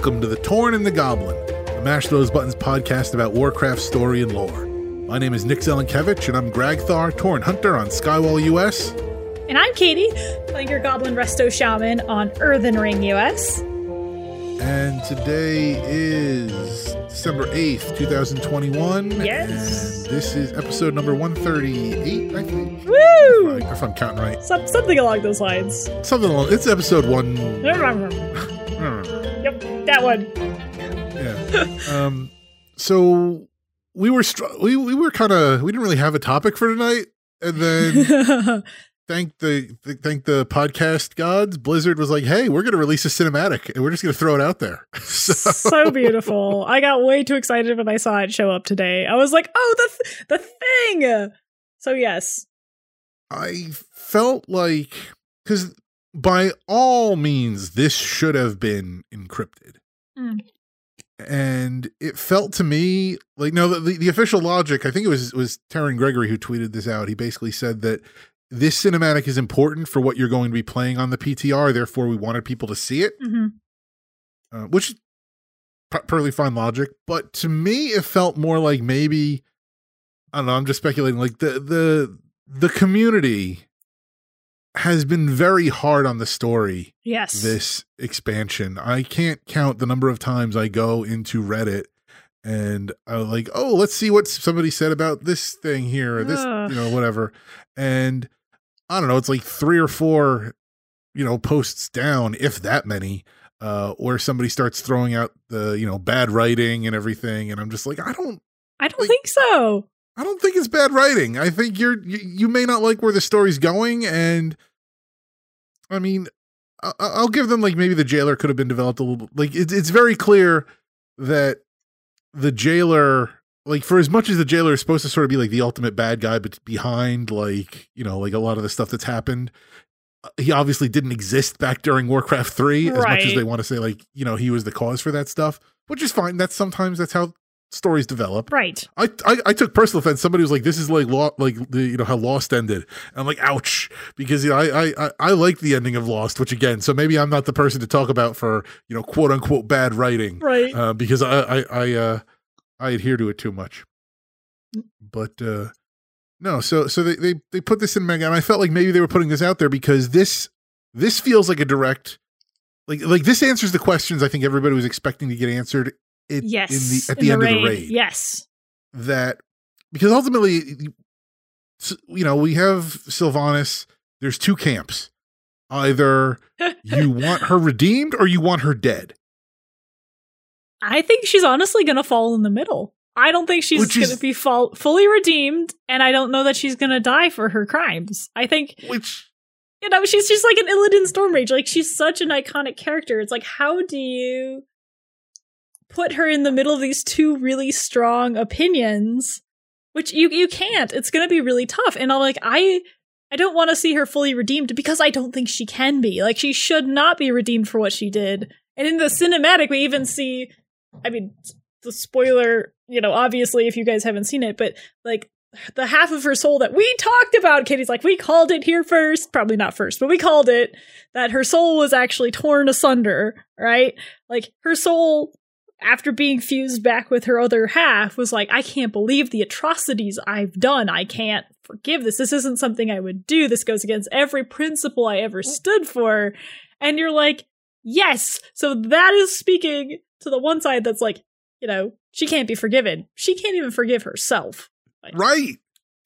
Welcome to the Tauren and the Goblin, the Mash Those Buttons podcast about Warcraft story and lore. My name is Nick Zelenkevich and I'm Gragthar, Tauren Hunter on Skywall US. And I'm Katie, playing your Goblin Resto Shaman on Earthen Ring US. And today is December 8th, 2021. Yes. This is episode number 138, I think. Woo! If, I, if I'm counting right. Some, something along those lines. Something along, it's episode one. That one. yeah. Um, so we were str- we we were kind of we didn't really have a topic for tonight, and then thank the th- thank the podcast gods. Blizzard was like, "Hey, we're going to release a cinematic, and we're just going to throw it out there." so, so beautiful. I got way too excited when I saw it show up today. I was like, "Oh, the th- the thing." So yes, I felt like because by all means, this should have been encrypted. Mm. And it felt to me like no, the, the official logic. I think it was was Taryn Gregory who tweeted this out. He basically said that this cinematic is important for what you're going to be playing on the PTR. Therefore, we wanted people to see it, hmm uh, which perfectly fine logic. But to me, it felt more like maybe I don't know. I'm just speculating. Like the the the community has been very hard on the story yes, this expansion. I can't count the number of times I go into Reddit and I'm like, oh, let's see what somebody said about this thing here, or this, Ugh. you know, whatever. And I don't know, it's like three or four, you know, posts down, if that many, uh, where somebody starts throwing out the, you know, bad writing and everything. And I'm just like, I don't I don't like- think so. I don't think it's bad writing. I think you're you, you may not like where the story's going, and I mean, I, I'll give them like maybe the jailer could have been developed a little. Like it's it's very clear that the jailer, like for as much as the jailer is supposed to sort of be like the ultimate bad guy, but behind like you know like a lot of the stuff that's happened. He obviously didn't exist back during Warcraft 3 as much as they want to say like, you know, he was the cause for that stuff, which is fine. That's sometimes that's how stories develop. Right. I, I I took personal offense. Somebody was like, "This is like law, like the you know how Lost ended." And I'm like, "Ouch," because you know I I I, like the ending of Lost, which again, so maybe I'm not the person to talk about for you know quote unquote bad writing, Right. uh, because I I I uh I adhere to it too much. But uh no, so so they they they put this in mega, and I felt like maybe they were putting this out there because this this feels like a direct. Like, like this answers the questions I think everybody was expecting to get answered. It, yes. in the at in the, end of the raid Yes. that because ultimately you know we have sylvanas there's two camps either you want her redeemed or you want her dead I think she's honestly going to fall in the middle. I don't think she's going to be fall- fully redeemed, and I don't know that she's going to die for her crimes. I think, which you know, she's just like an Illidan Stormrage. Like, she's such an iconic character. It's like, how do you put her in the middle of these two really strong opinions? Which you you can't. It's going to be really tough. And I'm like, I I don't want to see her fully redeemed because I don't think she can be. Like, she should not be redeemed for what she did. And in the cinematic, we even see, I mean, the spoiler, you know, obviously, if you guys haven't seen it, but like the half of her soul that we talked about, Katie's like, we called it here first. Probably not first, but we called it that her soul was actually torn asunder, right? Like her soul, after being fused back with her other half, was like, I can't believe the atrocities I've done. I can't forgive this. This isn't something I would do. This goes against every principle I ever stood for. And you're like, yes. So that is speaking to the one side that's like, you know, she can't be forgiven. She can't even forgive herself. right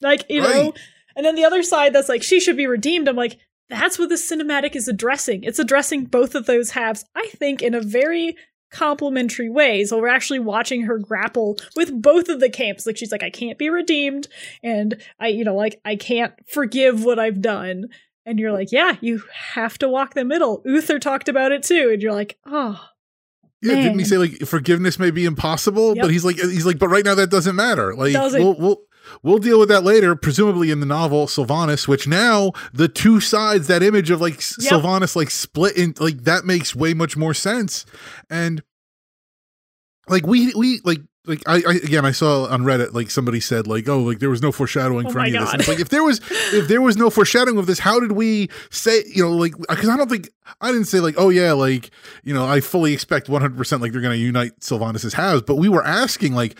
Like, you know, and then the other side that's like, she should be redeemed. I'm like, that's what the cinematic is addressing. It's addressing both of those halves, I think, in a very complementary ways. So we're actually watching her grapple with both of the camps. Like she's like, I can't be redeemed, and I, you know, like I can't forgive what I've done. And you're like, yeah, you have to walk the middle. Uther talked about it too, and you're like, oh, Yeah, didn't he say like forgiveness may be impossible? Yep. But he's like he's like, but right now that doesn't matter. Like Doesn't. we'll we'll we'll deal with that later, presumably in the novel Sylvanas, which now the two sides, that image of like Yep. Sylvanas like split in like that makes way much more sense. And like we we like like I, I again I saw on Reddit like somebody said like oh like there was no foreshadowing Oh for any of this. And it's like if there was if there was no foreshadowing of this, how did we say you know like because I don't think I didn't say like oh yeah like you know I fully expect one hundred percent like they're going to unite Sylvanas' halves, but we were asking like.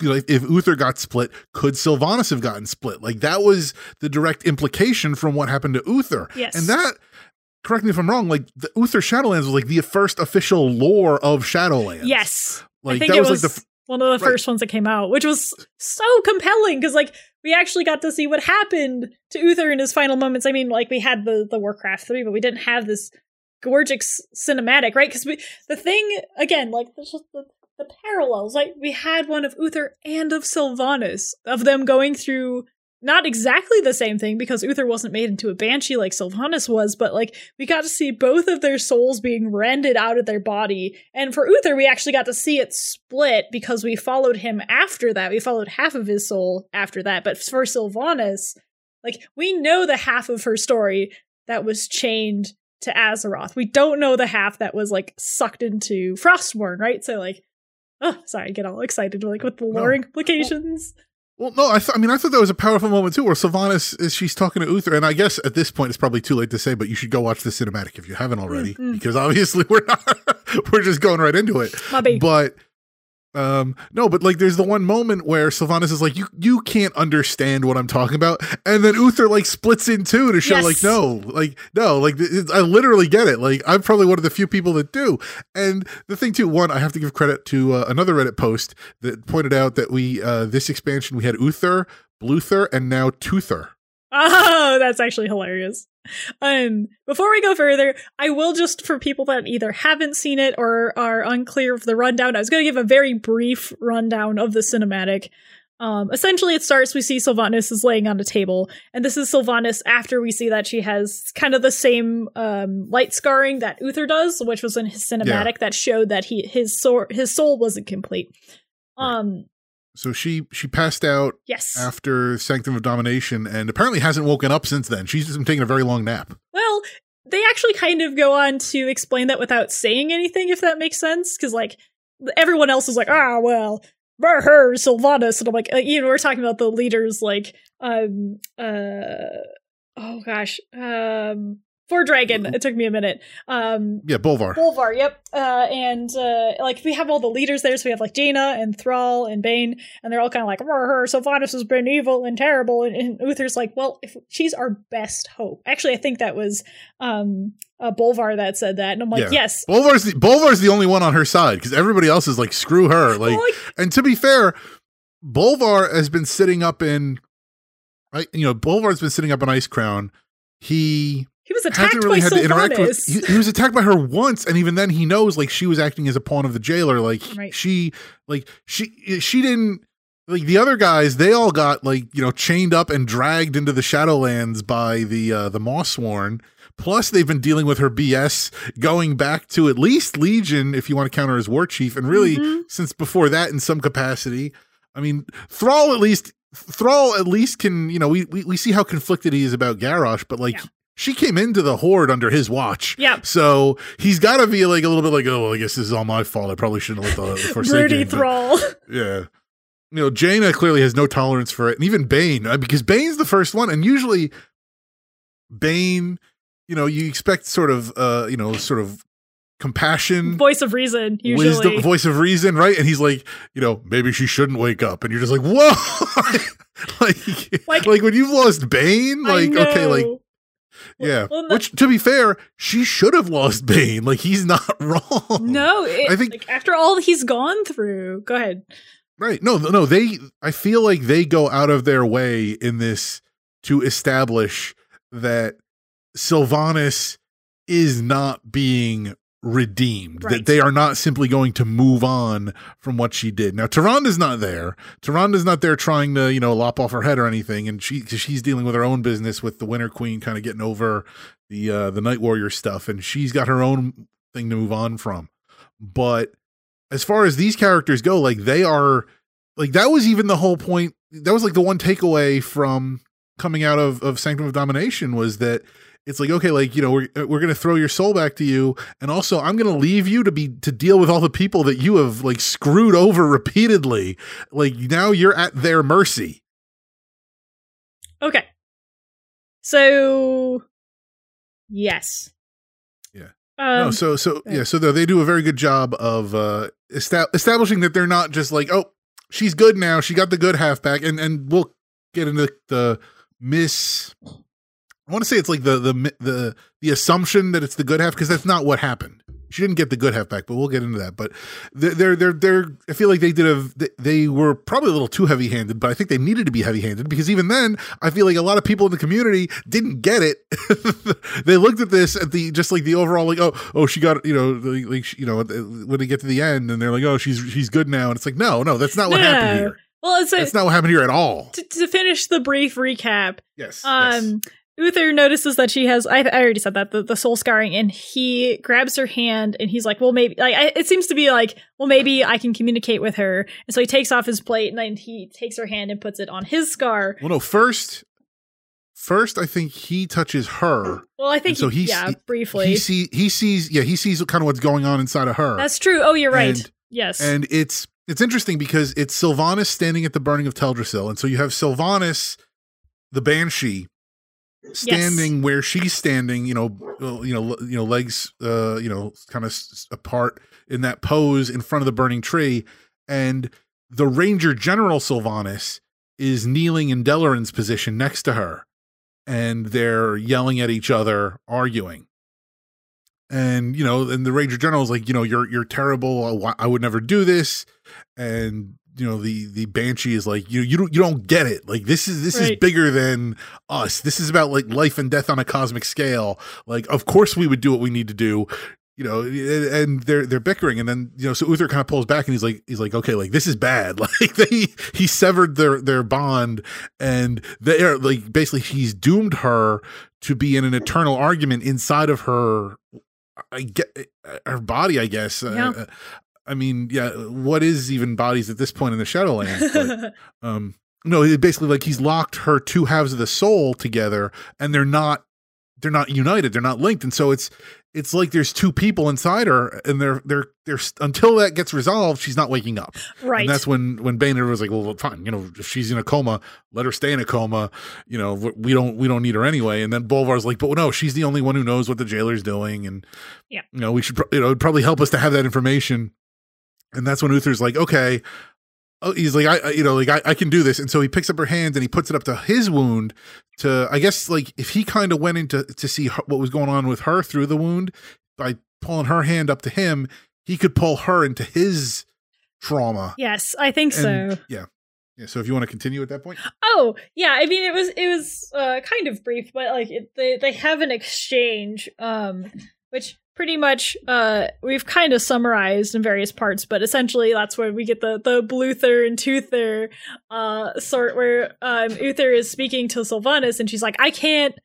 You know, if- if Uther got split, could Sylvanas have gotten split? Like that was the direct implication from what happened to Uther. Yes. And that, correct me if I'm wrong, like the Uther Shadowlands was like the first official lore of Shadowlands. yes. Like I think that it was, was, like the f- one of the right. first ones that came out, which was so compelling because like we actually got to see what happened to Uther in his final moments. I mean, like we had the the Warcraft three, but we didn't have this gorgeous cinematic, right? Because we the thing again, like just the, the parallels. Like we had one of Uther and of Sylvanas of them going through not exactly the same thing because Uther wasn't made into a banshee like Sylvanas was, but like we got to see both of their souls being rended out of their body. And for Uther, we actually got to see it split because we followed him after that. We followed half of his soul after that. But for Sylvanas, like we know the half of her story that was chained to Azeroth. We don't know the half that was like sucked into Frostmourne, right? So like Oh, sorry, I get all excited like with the No. lore implications. Well, no, I, th- I mean, I thought that was a powerful moment too, where Sylvanas is she's talking to Uther, and I guess at this point it's probably too late to say, but you should go watch the cinematic if you haven't already, Mm, mm. because obviously we're not, we're just going right into it. My baby. But um no, but like there's the one moment where Sylvanas is like, you you can't understand what I'm talking about, and then Uther like splits in two to show Yes. like no, like no, like I literally get it. Like I'm probably one of the few people that do. And the thing too, one I have to give credit to uh, another Reddit post that pointed out that we uh this expansion we had Uther, Bluther, and now Toother. Oh, that's actually hilarious. Um, before we go further, I will just for people that either haven't seen it or are unclear of the rundown, I was going to give a very brief rundown of the cinematic. Um, essentially, it starts. We see Sylvanas is laying on a table, and this is Sylvanas after we see that she has kind of the same um, light scarring that Uther does, which was in his cinematic that showed that he his soul his soul wasn't complete. Um, So she she passed out yes. after Sanctum of Domination and apparently hasn't woken up since then. She's just been taking a very long nap. Well, they actually kind of go on to explain that without saying anything, if that makes sense. Because, like, everyone else is like, ah, well, her, her, Sylvanas. And I'm like, uh, you know, we're talking about the leaders, like, um, uh, oh gosh, um, Fordragon. It took me a minute. Um, Yeah, Bolvar. Bolvar, yep. Uh, and uh, like we have all the leaders there, so we have like Jaina and Thrall and Baine, and they're all kind of like, "Her, Sylvanas has been evil and terrible," and, and Uther's like, "Well, if she's our best hope." Actually, I think that was um, uh, Bolvar that said that, and I'm like, Yeah. "Yes." Bolvar's the, Bolvar's the only one on her side because everybody else is like, screw her. Like, Well, like, and to be fair, Bolvar has been sitting up in, you know, Bolvar's been sitting up in Icecrown. He he was attacked really by had to interact with. He, he was attacked by her once, and even then, he knows like she was acting as a pawn of the jailer. Like Right. she, like she, she didn't. Like the other guys, they all got like you know chained up and dragged into the Shadowlands by the uh, the Mawsworn. Plus, they've been dealing with her BS going back to at least Legion, if you want to count her as War Chief, and really Mhm. since before that in some capacity. I mean, Thrall at least Thrall at least can you know we we, we see how conflicted he is about Garrosh, but like Yeah. She came into the Horde under his watch. Yep. So he's got to be like a little bit like, oh, well, I guess this is all my fault. I probably shouldn't have let the Forsaken. Broody Thrall. yeah. You know, Jaina clearly has no tolerance for it. And even Baine, uh, because Baine's the first one. And usually, Baine, you know, you expect sort of, uh, you know, sort of compassion, Voice of reason, usually. wisdom, voice of reason, right? And he's like, you know, maybe she shouldn't wake up. And you're just like, whoa. like, Like- like, when you've lost Bane, like, okay, like. yeah. well, no- Which, to be fair, she should have lost Baine. Like, he's not wrong. No, it, I think- like, after all he's gone through. Go ahead. Right. No, no, they I feel like they go out of their way in this to establish that Sylvanas is not being redeemed Right. that they are not simply going to move on from what she did. Now Tyrande's not there. Tyrande's not there trying to you know lop off her head or anything and she she's dealing with her own business with the winter queen kind of getting over the uh the night warrior stuff and she's got her own thing to move on from. But as far as these characters go like they are like that was even the whole point that was like the one takeaway from coming out of of sanctum of domination was that it's like okay like you know we're, we're gonna throw your soul back to you and also i'm gonna leave you to be to deal with all the people that you have like screwed over repeatedly like now you're at their mercy Okay. So yes. Yeah. Um, no so so yeah. so they they do a very good job of uh esta- establishing that they're not just like oh she's good now she got the good half back and and we'll get into the miss i want to say it's like the the the the assumption that it's the good half because that's not what happened. She didn't get the good half back but we'll get into that. But they're they're they're, i feel like they did a they- were probably a little too heavy handed but i think they needed to be heavy handed because even then i feel like a lot of people in the community didn't get it. They looked at this at the just like the overall like oh oh she got you know like, you know when they get to the end and they're like oh she's she's good now. And it's like no no that's not what No, happened here. Well, it's a, that's not what happened here at all. To, to finish the brief recap. yes yes. Um, Uther notices that she has. I, I already said that the, the soul scarring, and he grabs her hand, and he's like, "Well, maybe." Like, I, it seems to be like, "Well, maybe I can communicate with her." And so he takes off his plate, and then he takes her hand and puts it on his scar. well no first first i think he touches her Well, I think And so he, he- yeah, he- briefly. he see he sees yeah he sees kind of what's going on inside of her That's true. Oh, you're right. And- yes. and it's it's interesting because it's Sylvanas standing at the burning of Teldrassil, and so you have Sylvanas, the banshee, standing where she's standing. You know, uh, you know, you know, legs, uh, you know, kind of apart in that pose in front of the burning tree, and the Ranger General Sylvanas is kneeling in Delaryn's position next to her, and they're yelling at each other, arguing. And you know and the ranger general is like you know you're you're terrible. I would never do this. And you know the the banshee is like you you don't you don't get it. Like this is this is bigger than us. This is about like life and death on a cosmic scale. Like of course we would do what we need to do you know and- and they're they're bickering. And then you know so Uther kind of pulls back and he's like he's like okay like this is bad. Like they he severed their their bond and they are like basically he's doomed her to be in an eternal argument inside of her I get her body, I guess. Yeah. Uh, I mean, yeah, what is even bodies at this point in the Shadowlands? But, um, no, basically like he's locked her two halves of the soul together, and they're not they're not united, they're not linked, and so it's it's like there's two people inside her, and they're they're they're until that gets resolved, she's not waking up, right. and that's when when Baynard was like, well, fine, you know, if she's in a coma, let her stay in a coma, you know, we- we don't we don't need her anyway, and then Bolvar's like, but no, she's the only one who knows what the jailer's doing, and Yeah. you know, we should pro- you know it'd probably help us to have that information, and that's when Uther's like, okay. Oh, he's like, I, you know, like I, I can do this, and so he picks up her hands and he puts it up to his wound. To, I guess, like if he kind of went into to see her, what was going on with her through the wound by pulling her hand up to him, he could pull her into his trauma. yes, I think so. Yeah. Yeah. So if you want to continue at that point, Oh, yeah. I mean, it was it was uh, kind of brief, but like it, they they have an exchange, um, which pretty much uh we've kind of summarized in various parts, but essentially that's where we get the the Bluther and Toother uh sort where um Uther is speaking to Sylvanas and she's like, I can't.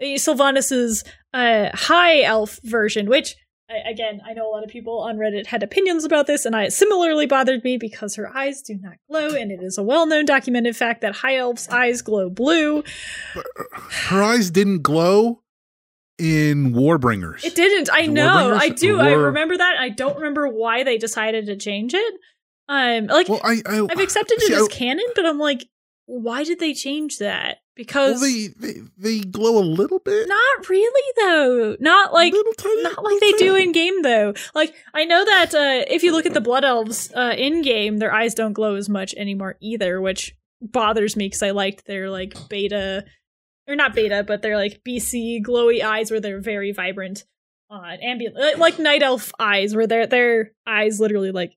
Sylvanas's uh high elf version, which I- again, I know a lot of people on Reddit had opinions about this, and I, similarly bothered me because her eyes do not glow, and it is a well-known documented fact that high elves' eyes glow blue. her eyes didn't glow in Warbringers. It didn't. I know. I do. I remember that. I don't remember why they decided to change it. Um, like Well, I, I I've accepted it as I- canon, but I'm like, why did they change that? well, Because they, they they glow a little bit. not really though. Not like tiny, not like they do in game though. Like I know that uh, if you look at the blood elves uh, in game, their eyes don't glow as much anymore either, which bothers me because I liked their like beta or not beta, but they're like BC glowy eyes where they're very vibrant, uh, ambient like, night elf eyes where their their eyes literally like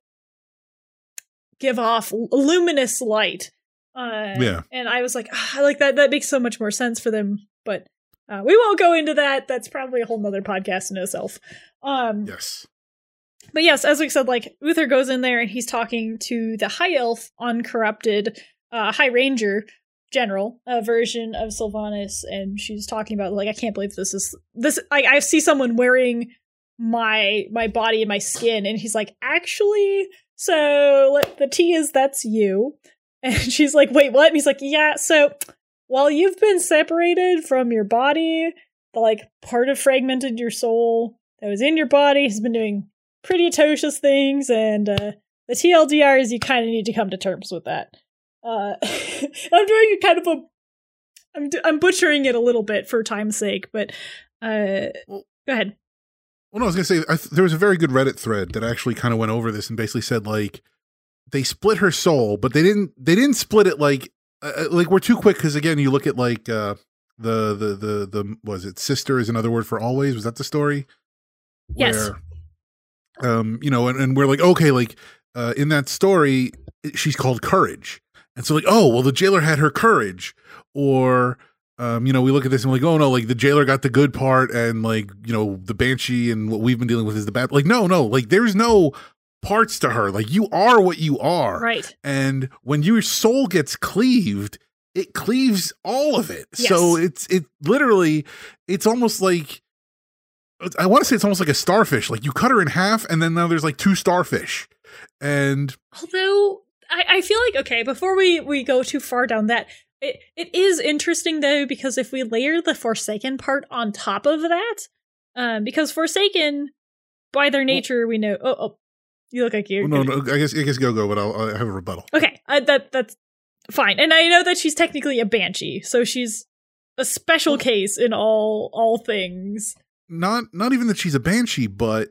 give off luminous light. Uh, Yeah. and I was like, ah, like that. That makes so much more sense for them. But Uh, we won't go into that. That's probably a whole nother podcast in itself. Um, Yes. but yes, as we said, like Uther goes in there and he's talking to the high elf, uncorrupted uh, High Ranger general, a version of Sylvanas, and she's talking about like I can't believe this is this. I, I see someone wearing my my body and my skin, and he's like, actually, so the T is that's you, and she's like, wait, what? And he's like, yeah, so while you've been separated from your body, the like part of fragmented your soul that was in your body has been doing pretty atrocious things, and uh, the TLDR is you kind of need to come to terms with that. Uh, I'm doing kind of a, I'm I'm butchering it a little bit for time's sake, but uh, Well- go ahead. Well, no, I was gonna say I th- there was a very good Reddit thread that actually kind of went over this and basically said like they split her soul, but they didn't they didn't split it like uh, uh, like we're too quick because again you look at like uh the the the the was it sister is another word for always was that the story Yes. Um you know and, and we're like okay like uh in that story she's called courage and so like oh well the jailer had her courage or um, you know, we look at this and we're like, oh no, like the jailer got the good part, and like you know, the banshee and what we've been dealing with is the bad. Like, no, no, like there's no parts to her. Like you are what you are, Right. and when your soul gets cleaved, it cleaves all of it. Yes. So it's it literally, it's almost like I want to say it's almost like a starfish. Like you cut her in half, and then now there's like two starfish, and Although I, I feel like okay, before we we go too far down that, it it is interesting though because if we layer the Forsaken part on top of that, um, because Forsaken, by their nature, we know. Oh, oh you look like you're no, no, I guess I guess go go, but I'll, I'll have a rebuttal. Okay, uh, that that's fine, and I know that she's technically a banshee, so she's a special case in all all things. not not even that she's a banshee, but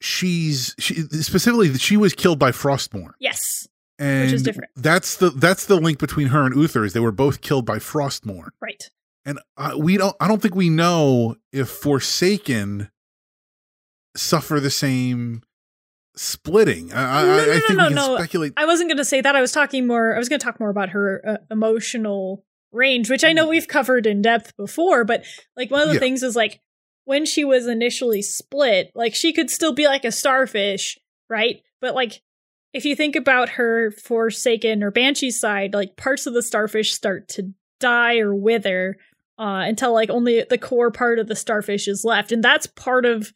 she's she specifically that she was killed by Frostmourne Yes, and is different. That's the that's the link between her and Uther is they were both killed by Frostmourne, right. and uh, we don't I don't think we know if Forsaken suffer the same splitting. I, I, No, no, I no, think no, can no. speculate. I wasn't going to say that. I was talking more. I was going to talk more about her uh, emotional range, which I know we've covered in depth before. But like one of the Yeah. things is like when she was initially split, like she could still be like a starfish, right? But like if you think about her Forsaken or Banshee side, like parts of the starfish start to die or wither uh, until like only the core part of the starfish is left, and that's part of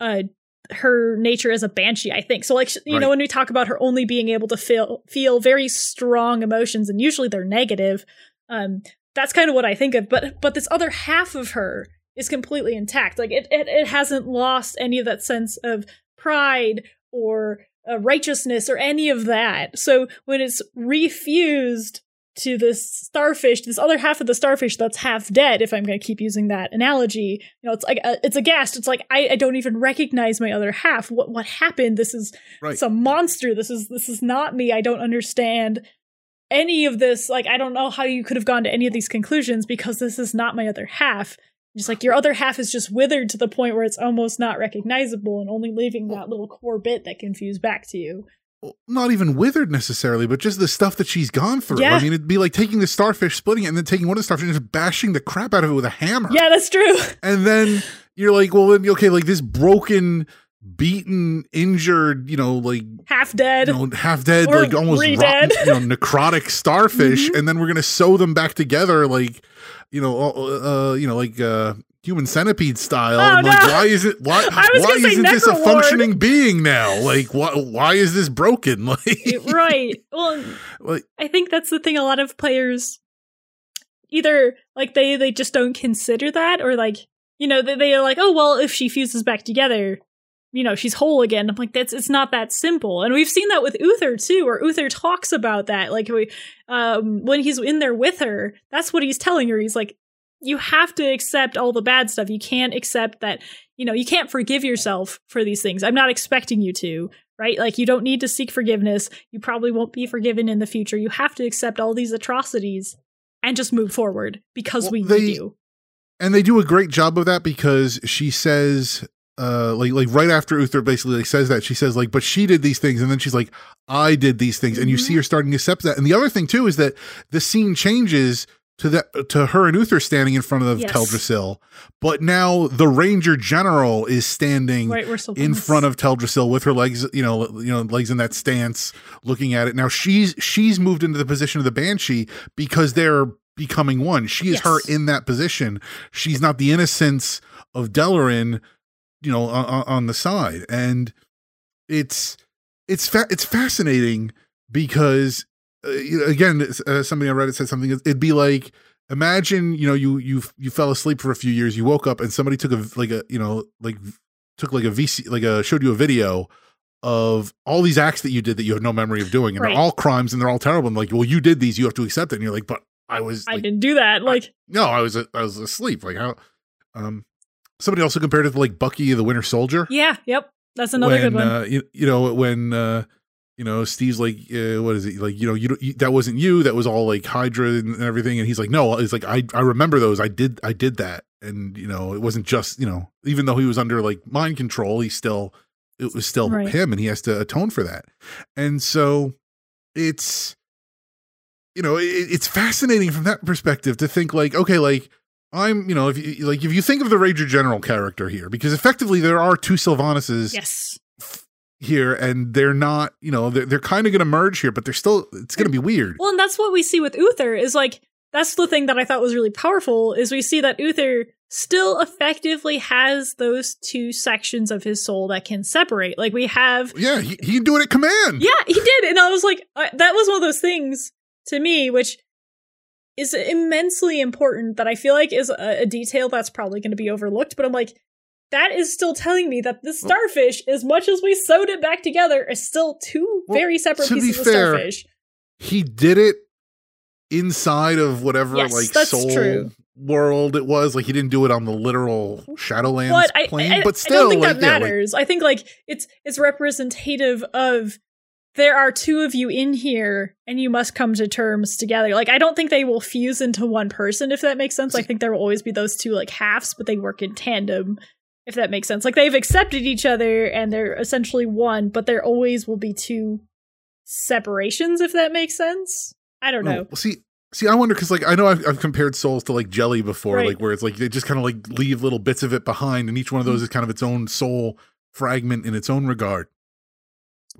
uh her nature as a banshee i think. So like sh- you know when we talk about her only being able to feel feel very strong emotions and usually they're negative um that's kind of what i think of. But but this other half of her is completely intact. Like it it, it hasn't lost any of that sense of pride or uh, righteousness or any of that so when it's refused to this starfish, this other half of the starfish that's half dead. If I'm going to keep using that analogy, you know, it's like uh, it's aghast. It's like I, I don't even recognize my other half. What what happened? This is Right. some monster. This is this is not me. I don't understand any of this. Like I don't know how you could have gone to any of these conclusions because this is not my other half. Just like your other half is just withered to the point where it's almost not recognizable and only leaving that little core bit that can fuse back to you. Not even withered necessarily, but just the stuff that she's gone through. Yeah. I mean, it'd be like taking the starfish, splitting it, and then taking one of the starfish and just bashing the crap out of it with a hammer. Yeah, that's true. And then you're like, well, then, okay, like this broken, beaten, injured, you know, like Half dead. you know, half dead, like almost rotten, you know, necrotic starfish, Mhm. and then we're gonna sew them back together, like, you know, uh, uh, you know, like uh, human centipede style. Oh, and like, no. why is it? Why, why isn't this a functioning being now? Like, why? Why is this broken? Like, right. Well, like, I think that's the thing a lot of players either like they they just don't consider that or like you know they, they are like oh well if she fuses back together you know she's whole again. I'm like that's it's not that simple. And we've seen that with uther too where uther talks about that. Like we um when he's in there with her that's what he's telling her. He's like you have to accept all the bad stuff. You can't accept that you know you can't forgive yourself for these things. I'm not expecting you to right? Like you don't need to seek forgiveness. You probably won't be forgiven in the future. You have to accept all these atrocities and just move forward because Well, we they- need you. and they do a great job of that because she says uh like like right after Uther basically like says that she says like but she did these things and then she's like I did these things and you see her starting to accept that and the other thing too is that the scene changes to that to her and Uther standing in front of Yes. Teldrassil, but now the Ranger General is standing Right, so in front of Teldrassil with her legs, you know, you know, legs in that stance, looking at it. Now she's she's moved into the position of the Banshee because they're becoming one. She is Yes. her in that position. She's not the innocence of Delaryn, you know, on, on- the side, and it's it's fa- it's fascinating because uh, you know, again, uh, somebody on Reddit said something. It'd be like imagine you know you you you fell asleep for a few years, you woke up and somebody took a like a you know like took like a VC like a showed you a video of all these acts that you did that you have no memory of doing, and Right. they're all crimes and they're all terrible. And like, well, you did these, you have to accept it. And you're like, but I was I like, didn't do that. Like, no, I was I was asleep. Like how? Um, somebody also compared it to like Bucky the Winter Soldier. yeah, yep. That's another when, good one. Uh, you, you know when uh, you know Steve's like, uh, what is it? Like you know you, don't- you that wasn't you. That was all like Hydra and, and everything. And he's like, no, it's like I I remember those. I did I did that. And you know it wasn't just you know even though he was under like mind control, he still it was still Right. him, and he has to atone for that. And so it's you know it, it's fascinating from that perspective to think like okay like i'm you know if you like if you think of the ranger general character here because effectively there are two sylvanuses yes. here and they're not you know they're, they're kind of going to merge here but they're still it's going to be weird Well, and that's what we see with Uther is like that's the thing that I thought was really powerful is we see that Uther still effectively has those two sections of his soul that can separate. Like we have yeah he, he can do it at command Yeah, he did. And I was like, uh, that was one of those things to me, which is immensely important that I feel like is a, a detail that's probably going to be overlooked. But I'm like, that is still telling me that the starfish, as much as we sewed it back together, is still two Well, very separate to be pieces of fair, starfish. he did it inside of whatever Yes, like soul true. world it was like he didn't do it on the literal shadowlands But I, plane I, but I don't think like, that yeah, like, matters. I think like it's it's representative of there are two of you in here and you must come to terms together. Like I don't think they will fuse into one person if that makes sense. I think there will always be those two like halves, but they work in tandem if that makes sense. Like they've accepted each other and they're essentially one, but there always will be two separations if that makes sense. I don't know. Oh, see, see, I wonder because like I know I've, I've compared souls to like jelly before, Right. like where it's like they just kind of like leave little bits of it behind, and each one of Mm-hmm. those is kind of its own soul fragment in its own regard.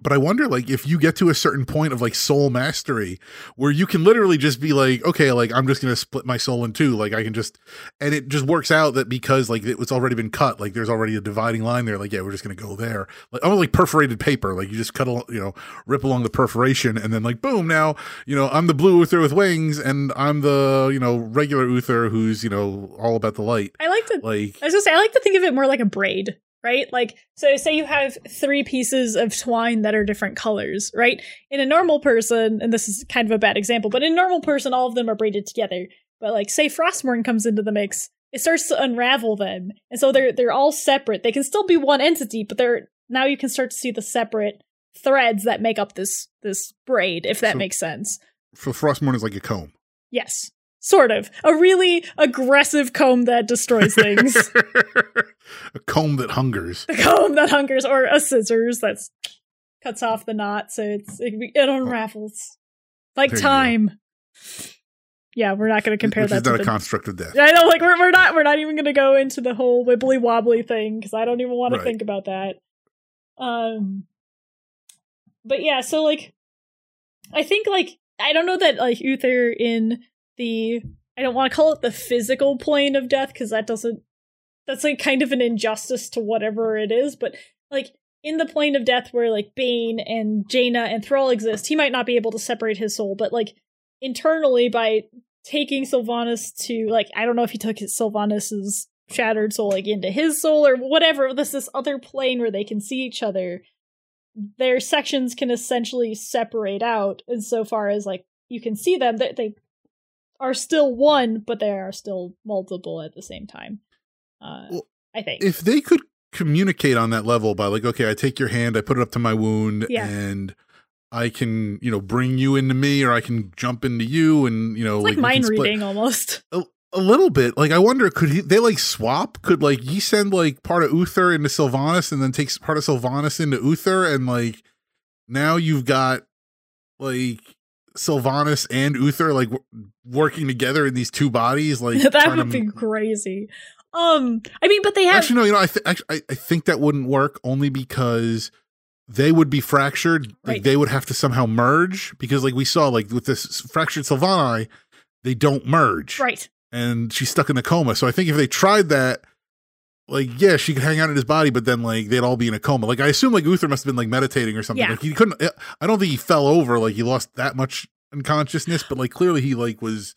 But I wonder, like, if you get to a certain point of like soul mastery, where you can literally just be like, okay, like I'm just gonna split my soul in two, like I can just, and it just works out that because like it was already been cut, like there's already a dividing line there, like yeah, we're just gonna go there, like almost like perforated paper, like you just cut, al- you know, rip along the perforation, and then like boom, now you know I'm the blue Uther with wings, and I'm the you know regular Uther who's you know all about the light, I like to like I was gonna say I like to think of it more like a braid, right? Like so say you have three pieces of twine that are different colors, right? In a normal person, and this is kind of a bad example, but in a normal person, all of them are braided together. But like say Frostmourne comes into the mix, it starts to unravel them. And so they're they're all separate. They can still be one entity, but they're now you can start to see the separate threads that make up this this braid, if that So- makes sense. for Frostmourne is like a comb. Yes. Sort of. A really aggressive comb that destroys things. a comb that hungers. the comb that hungers, or a scissors that cuts off the knot, so it's it, it unravels like There time. Yeah, we're not going to compare which that is to not the. construct of death. I know, like we're we're not we're not even going to go into the whole wibbly wobbly thing because I don't even want Right. to think about that. Um, but yeah, so like, I think like I don't know that like Uther in the I don't want to call it the physical plane of death because that doesn't that's like kind of an injustice to whatever it is, but like in the plane of death where like Baine and Jaina and Thrall exist, he might not be able to separate his soul, but like internally by taking Sylvanas to like I don't know if he took his Sylvanas's shattered soul like into his soul or whatever. this this other plane where they can see each other. Their sections can essentially separate out insofar as like you can see them. They, they are still one, but they are still multiple at the same time. Uh, Well, I think. If they could communicate on that level by like, okay, I take your hand, I put it up to my wound, Yeah. and I can, you know, bring you into me, or I can jump into you, and you know, it's like, can mind reading almost. a little bit. Like I wonder, could he, they like swap? Could like he send like part of Uther into Sylvanas and then takes part of Sylvanas into Uther, and like now you've got like Sylvanas and Uther like w- working together in these two bodies, like that would to- be crazy. Um, I mean, but they have Actually, no. You know, I th- actually, I, I think that wouldn't work only because they would be fractured. Like they would have to somehow merge because, like we saw, like with this fractured Sylvani, they don't merge, right. and she's stuck in a coma. So I think if they tried that, like yeah, she could hang out in his body, but then like they'd all be in a coma. Like I assume like Uther must have been like meditating or something. Yeah. Like he couldn't. I don't think he fell over. Like he lost that much unconsciousness, but like clearly he like was.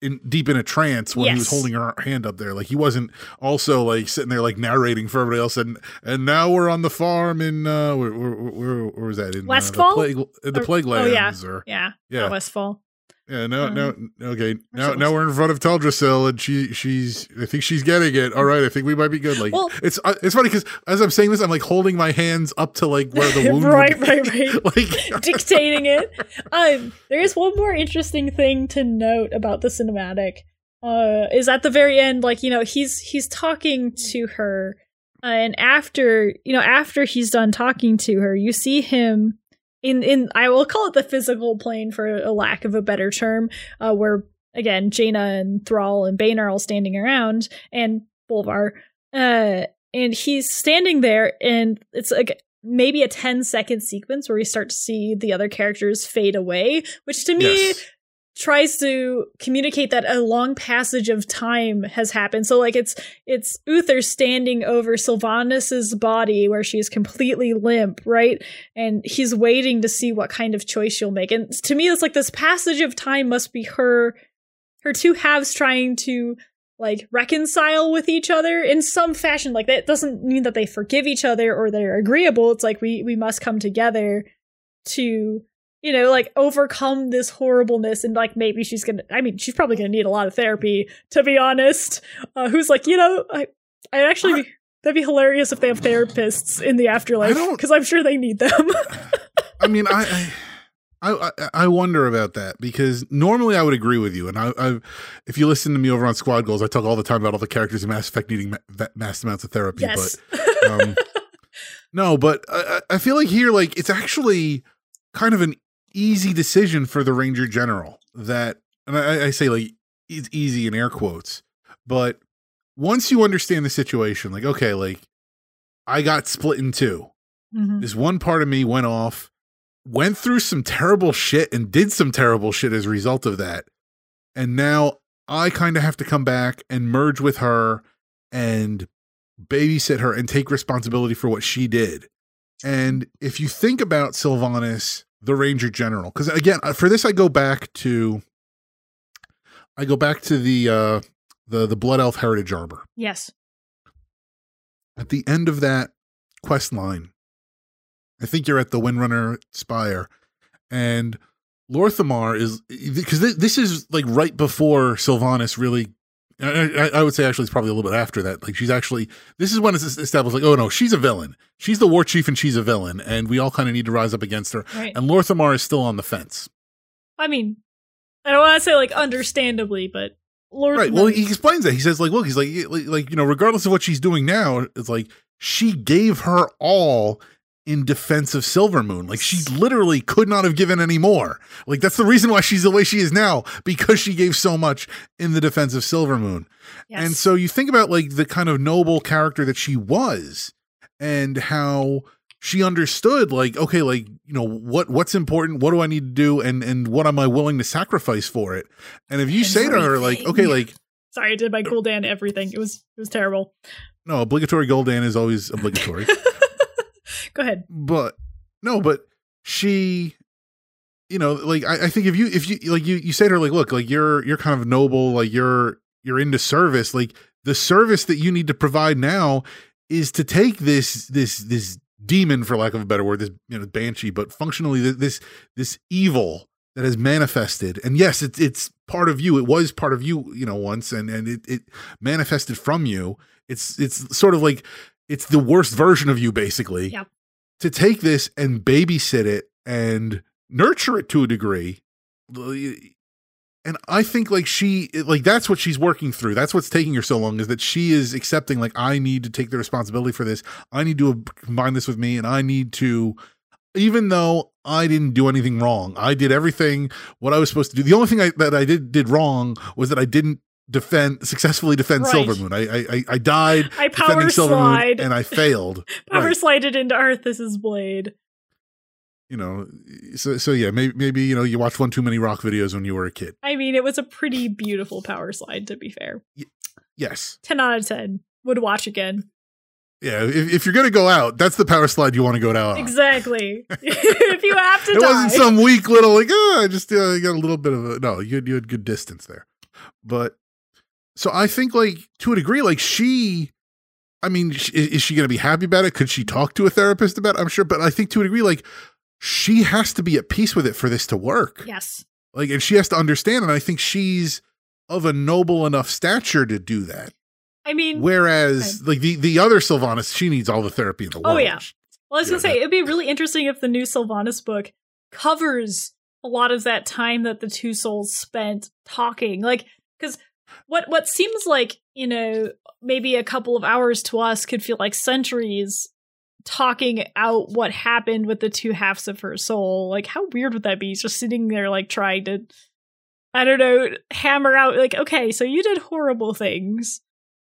In, deep in a trance when he was holding her hand up there, like he wasn't also like sitting there like narrating for everybody else, and and now we're on the farm in uh where where, where, where was that in uh, Westfall? the plague the plague oh, yeah. or Yeah, yeah Westfall. Yeah no Um, no okay now now we're in front of Teldrassil and she she's I think she's getting it all right I think we might be good like Well- it's uh, it's funny because as I'm saying this I'm like holding my hands up to like where the wound right, right, right. like dictating it. Um, there is one more interesting thing to note about the cinematic. Uh, is at the very end, like you know, he's he's talking to her, uh, and after you know, after he's done talking to her, you see him in in I will call it the physical plane for a lack of a better term, uh, where again Jaina and Thrall and Baine are all standing around, and Bolvar, uh, and he's standing there, and it's like maybe a 10 second sequence where we start to see the other characters fade away, which to me yes. Tries to communicate that a long passage of time has happened. So like it's it's Uther standing over Sylvanas's body where she's completely limp, right? And he's waiting to see what kind of choice she'll make. And to me it's like this passage of time must be her her two halves trying to like reconcile with each other in some fashion like that doesn't mean that they forgive each other or they're agreeable it's like we we must come together to you know like overcome this horribleness and like maybe she's gonna i mean she's probably gonna need a lot of therapy to be honest uh, who's like you know i i actually that'd be hilarious if they have therapists in the afterlife because i'm sure they need them I mean I. I I, I I wonder about that because normally I would agree with you, and I, I if you listen to me over on Squad Goals, I talk all the time about all the characters in Mass Effect needing ma- mass amounts of therapy. yes But um, no, but I, I I feel like here, like it's actually kind of an easy decision for the Ranger General. That, and I, I say like it's easy in air quotes, but once you understand the situation, like okay, like I got split in two. Mhm. This one part of me went off, went through some terrible shit, and did some terrible shit as a result of that. And now I kind of have to come back and merge with her and babysit her and take responsibility for what she did. And if you think about Sylvanas, the Ranger General, because again, uh, for this I go back to I go back to the uh the the Blood Elf Heritage Armor. yes at the end of that quest line, I think you're at the Windrunner Spire, and Lor'themar is because this is like right before Sylvanas really. I, I- I would say actually it's probably a little bit after that. Like she's actually this is when it's established like oh no she's a villain. She's the war chief and she's a villain and we all kind of need to rise up against her. Right. And Lor'themar is still on the fence. I mean i don't want to say like understandably but lord right. Well he explains that. He says like look he's like like, like you know regardless of what she's doing now it's like she gave her all in defense of Silvermoon. Like she literally could not have given any more. Like that's the reason why she's the way she is now because she gave so much in the defense of Silvermoon. yes. And so you think about like the kind of noble character that she was and how she understood like okay like you know what what's important what do i need to do and and what am i willing to sacrifice for it and if you say to her like okay like sorry i did my cool dan everything it was it was terrible no obligatory goldan is always obligatory go ahead. But no but she you know like I, I think if you if you like you you say to her like look like you're you're kind of noble like you're you're into service like the service that you need to provide now is to take this this this demon for lack of a better word this you know banshee but functionally this this evil that has manifested. And yes it's it's part of you. It was part of you you know once and and it, it manifested from you. It's it's sort of like it's the worst version of you basically. Yeah. To take this and babysit it and nurture it to a degree and i think like she like that's what she's working through that's what's taking her so long is that she is accepting like i need to take the responsibility for this i need to combine this with me and i need to even though I didn't do anything wrong. I did everything what I was supposed to do. The only thing I, that I did did wrong was that I didn't defend successfully defend Right. Silvermoon. I I, I died I power defending Silvermoon and I failed. power Right. slided into Arthas's blade. You know, so so yeah, maybe maybe you know you watched one too many rock videos when you were a kid. I mean, it was a pretty beautiful power slide, to be fair. Yes, 10 out of 10. Would watch again. yeah. If, if you're gonna go out, that's the power slide you want to go down. on. Exactly. if you have to It die. wasn't some weak little like oh, I just uh, got a little bit of a no. You had, you had good distance there, but so I think like to a degree, like she. I mean, is she going to be happy about it? Could she talk to a therapist about it? I'm sure, but I think to a degree, like she has to be at peace with it for this to work. yes. Like, and she has to understand. And I think she's of a noble enough stature to do that. I mean, Whereas, like the the other Sylvanas, she needs all the therapy in the world. Oh, yeah. Well, I was Yeah, gonna say that- it'd be really interesting if the new Sylvanas book covers a lot of that time that the two souls spent talking. Like, because what what seems like you know maybe a couple of hours to us could feel like centuries talking out what happened with the two halves of her soul. Like, how weird would that be? Just sitting there like trying to. I don't know, hammer out like, okay, so you did horrible things,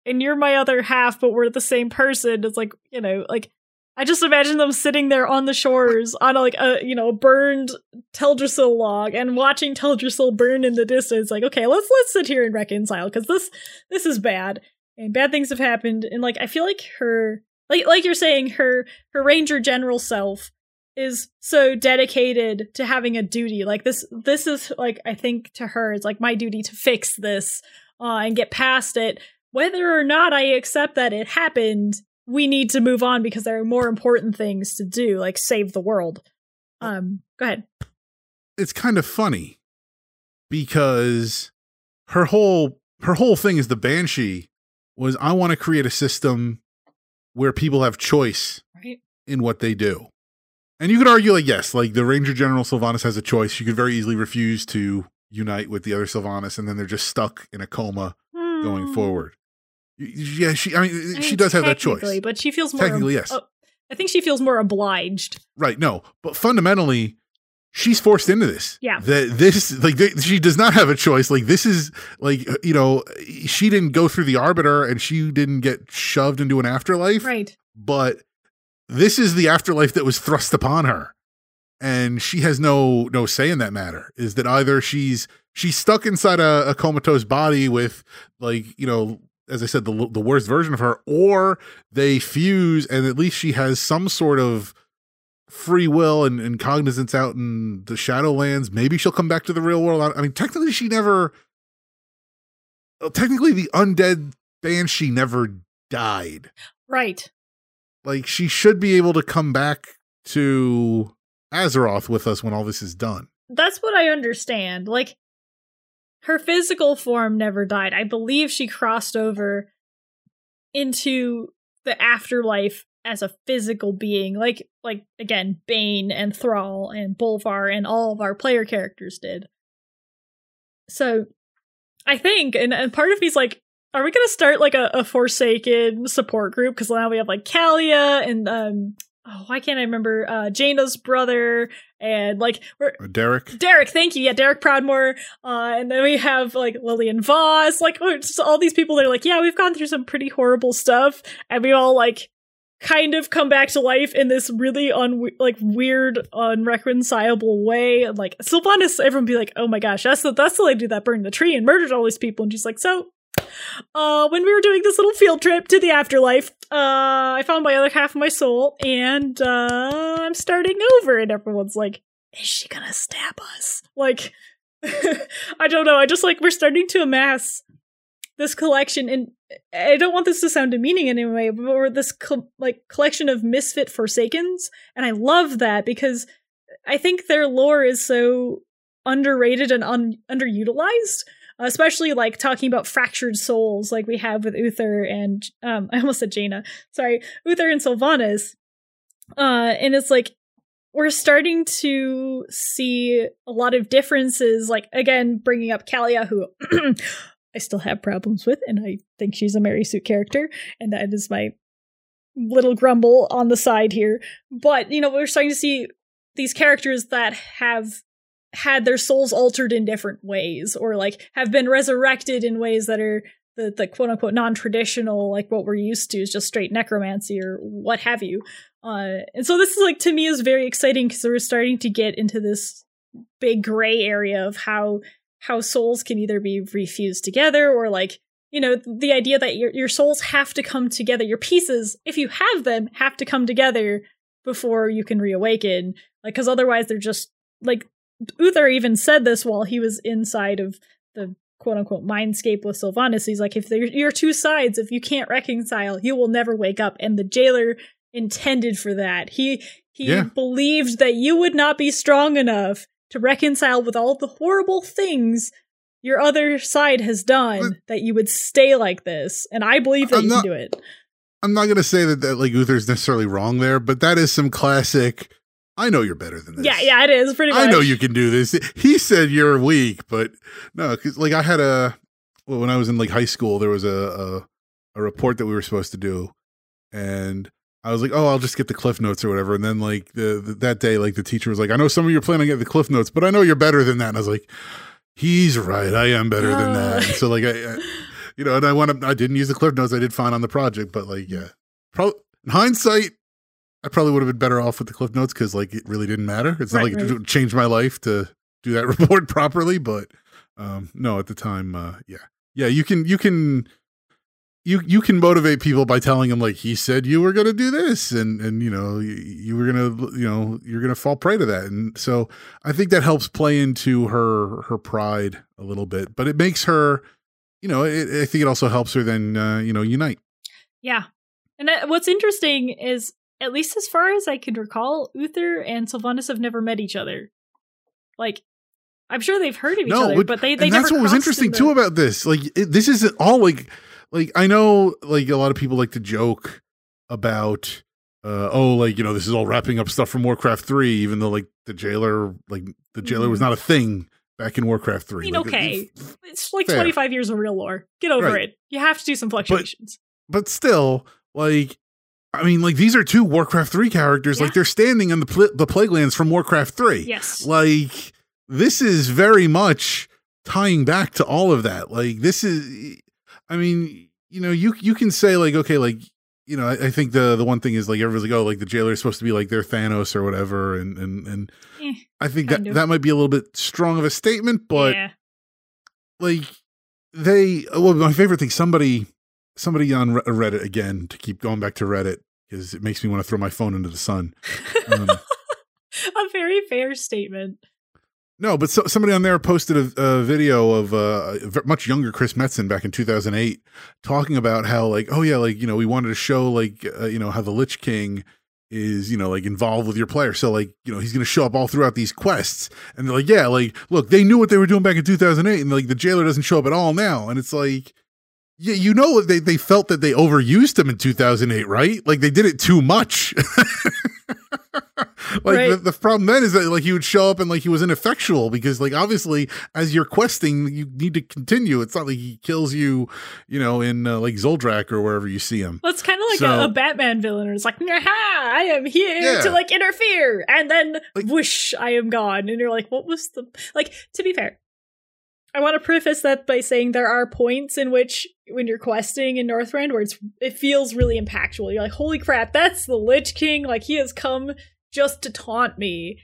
and you're my other half, but we're the same person. It's like, you know, like I just imagine them sitting there on the shores on like a you know burned Teldrassil log and watching Teldrassil burn in the distance. Like, okay, let's let's sit here and reconcile because this this is bad and bad things have happened. And like, I feel like her like like you're saying her her Ranger General self is so dedicated to having a duty. Like this this is like I think to her it's like my duty to fix this uh, and get past it. Whether or not I accept that it happened, we need to move on because there are more important things to do, like save the world. Um, go ahead. it's kind of funny because her whole her whole thing is the banshee was I want to create a system where people have choice Right. in what they do. And you could argue like yes, like the Ranger General Sylvanas has a choice. She could very easily refuse to unite with the other Sylvanas and then they're just stuck in a coma going Hmm. forward. Yeah, she I mean I she mean, does have that choice. but she feels more. Technically, yes. oh, I think she feels more obliged. Right. No, but fundamentally, she's forced into this. Yeah. That this like th- she does not have a choice. Like this is like uh, you know she didn't go through the arbiter and she didn't get shoved into an afterlife. Right. But this is the afterlife that was thrust upon her, and she has no no say in that matter. Is that either she's she's stuck inside a, a comatose body with like you know as I said the the worst version of her, or they fuse and at least she has some sort of free will and, and cognizance out in the Shadowlands. Maybe she'll come back to the real world. I- mean, technically, she never. Technically, the undead banshee never died. Right. Like she should be able to come back to Azeroth with us when all this is done. That's what I understand. Like her physical form never died. I believe she crossed over into the afterlife as a physical being, like like again, Baine and Thrall and Bolvar and all of our player characters did. So I think, and, and part of me's like, are we gonna start like a, a Forsaken support group? Because now we have like Calia and um oh why can't I remember uh Jaina's brother and like we're Uh, Derek, Derek, thank you. Yeah, Derek Proudmoore. Uh, and then we have like Lillian Voss, like oh, just all these people that are like, yeah, we've gone through some pretty horrible stuff, and we all like kind of come back to life in this really un like weird, unreconcilable way. And like Sylvanas, everyone be like, oh my gosh, that's the that's the lady that burned the tree and murdered all these people, and she's like, so. Uh, when we were doing this little field trip to the afterlife, uh, I found my other half of my soul, and uh, I'm starting over. And everyone's like, is she gonna stab us? Like, I don't know. I just like we're starting to amass this collection, and I don't want this to sound demeaning in any way, but we're this co- like collection of misfit Forsakens, and I love that because I think their lore is so underrated and un- underutilized. Especially like talking about fractured souls, like we have with Uther and um, I almost said Jaina. Sorry, Uther and Sylvanas. Uh, and it's like we're starting to see a lot of differences. Like again, bringing up Calia, who I still have problems with, and I think she's a Mary Sue character, and that is my little grumble on the side here. But you know, we're starting to see these characters that have had their souls altered in different ways or like have been resurrected in ways that are the, the quote unquote non-traditional like what we're used to is just straight necromancy or what have you. Uh and so this is like to me is very exciting because we're starting to get into this big gray area of how how souls can either be refused together or like you know the idea that your your souls have to come together your pieces if you have them have to come together before you can reawaken like because otherwise they're just like Uther even said this while he was inside of the quote unquote mindscape with Sylvanas. He's like, if you're two sides, if you can't reconcile, you will never wake up. And the jailer intended for that. He he yeah. believed that you would not be strong enough to reconcile with all the horrible things your other side has done but, that you would stay like this. And I believe that I'm you not, can do it. I'm not gonna say that, that like Uther's necessarily wrong there, but that is some classic I know you're better than this. Yeah, yeah, it is pretty. Much. I know you can do this. He said you're weak, but no, because like I had a well, when I was in like high school, there was a, a a report that we were supposed to do, and I was like, oh, I'll just get the cliff notes or whatever. And then like the, the that day, like the teacher was like, I know some of you are planning on getting the cliff notes, but I know you're better than that. And I was like, he's right, I am better than that. so like I, I, you know, and I went up, I didn't use the cliff notes, I did fine on the project, but like yeah, probably in hindsight, I probably would have been better off with the cliff notes because like it really didn't matter. It's not like right. it changed my life to do that report properly, but um no, at the time, uh yeah. Yeah, you can you can you you can motivate people by telling them like he said you were going to do this and and you know you, you were going to you know you're going to fall prey to that and so i think that helps play into her her pride a little bit but it makes her you know it, i think it also helps her then uh, you know unite yeah and uh, what's interesting is at least as far as I can recall, Uther and Sylvanas have never met each other. Like, I'm sure they've heard of each no, other, but they they that's what was interesting in the... too about this. Like, it, this isn't all like like I know like a lot of people like to joke about uh oh like you know this is all wrapping up stuff from Warcraft three, even though like the jailer like the jailer was mm-hmm. not a thing back in Warcraft three. I mean, like, okay, it, it's like 25 years of real lore. Get over right. it. You have to do some fluctuations. But, but still, like I mean, like these are two Warcraft three characters. Yeah. Like they're standing on the pl- the Plaguelands from Warcraft three. Yes. Like this is very much tying back to all of that. Like this is, I mean, you know, you you can say like, okay, like you know, I, I think the the one thing is like everyone's like, oh, like the jailer is supposed to be like their Thanos or whatever, and and and eh, I think that of. that might be a little bit strong of a statement, but yeah. like they, well, my favorite thing, somebody somebody on Reddit again to keep going back to Reddit because it makes me want to throw my phone into the sun. Um, a very fair statement. No, but so, somebody on there posted a, a video of uh, a much younger Chris Metzen back in 2008 talking about how like oh yeah like you know we wanted to show like uh, you know how the Lich King is you know like involved with your player so like you know he's going to show up all throughout these quests and they're like yeah like look they knew what they were doing back in 2008 and like the jailer doesn't show up at all now and it's like yeah, you know they they felt that they overused him in 2008, right? Like they did it too much. like right. the, the, problem then is that like he would show up and like he was ineffectual because like obviously as you're questing you need to continue. It's not like he kills you, you know, in uh, like Zul'Drak or wherever you see him. Well, it's kind of like so, a, a, Batman villain. It's like, ha, I am here yeah. to like interfere, and then like, whoosh, I am gone, and you're like, what was the like? To be fair, I want to preface that by saying there are points in which, when you're questing in Northrend, where it's it feels really impactful. You're like, "Holy crap, that's the Lich King! Like he has come just to taunt me."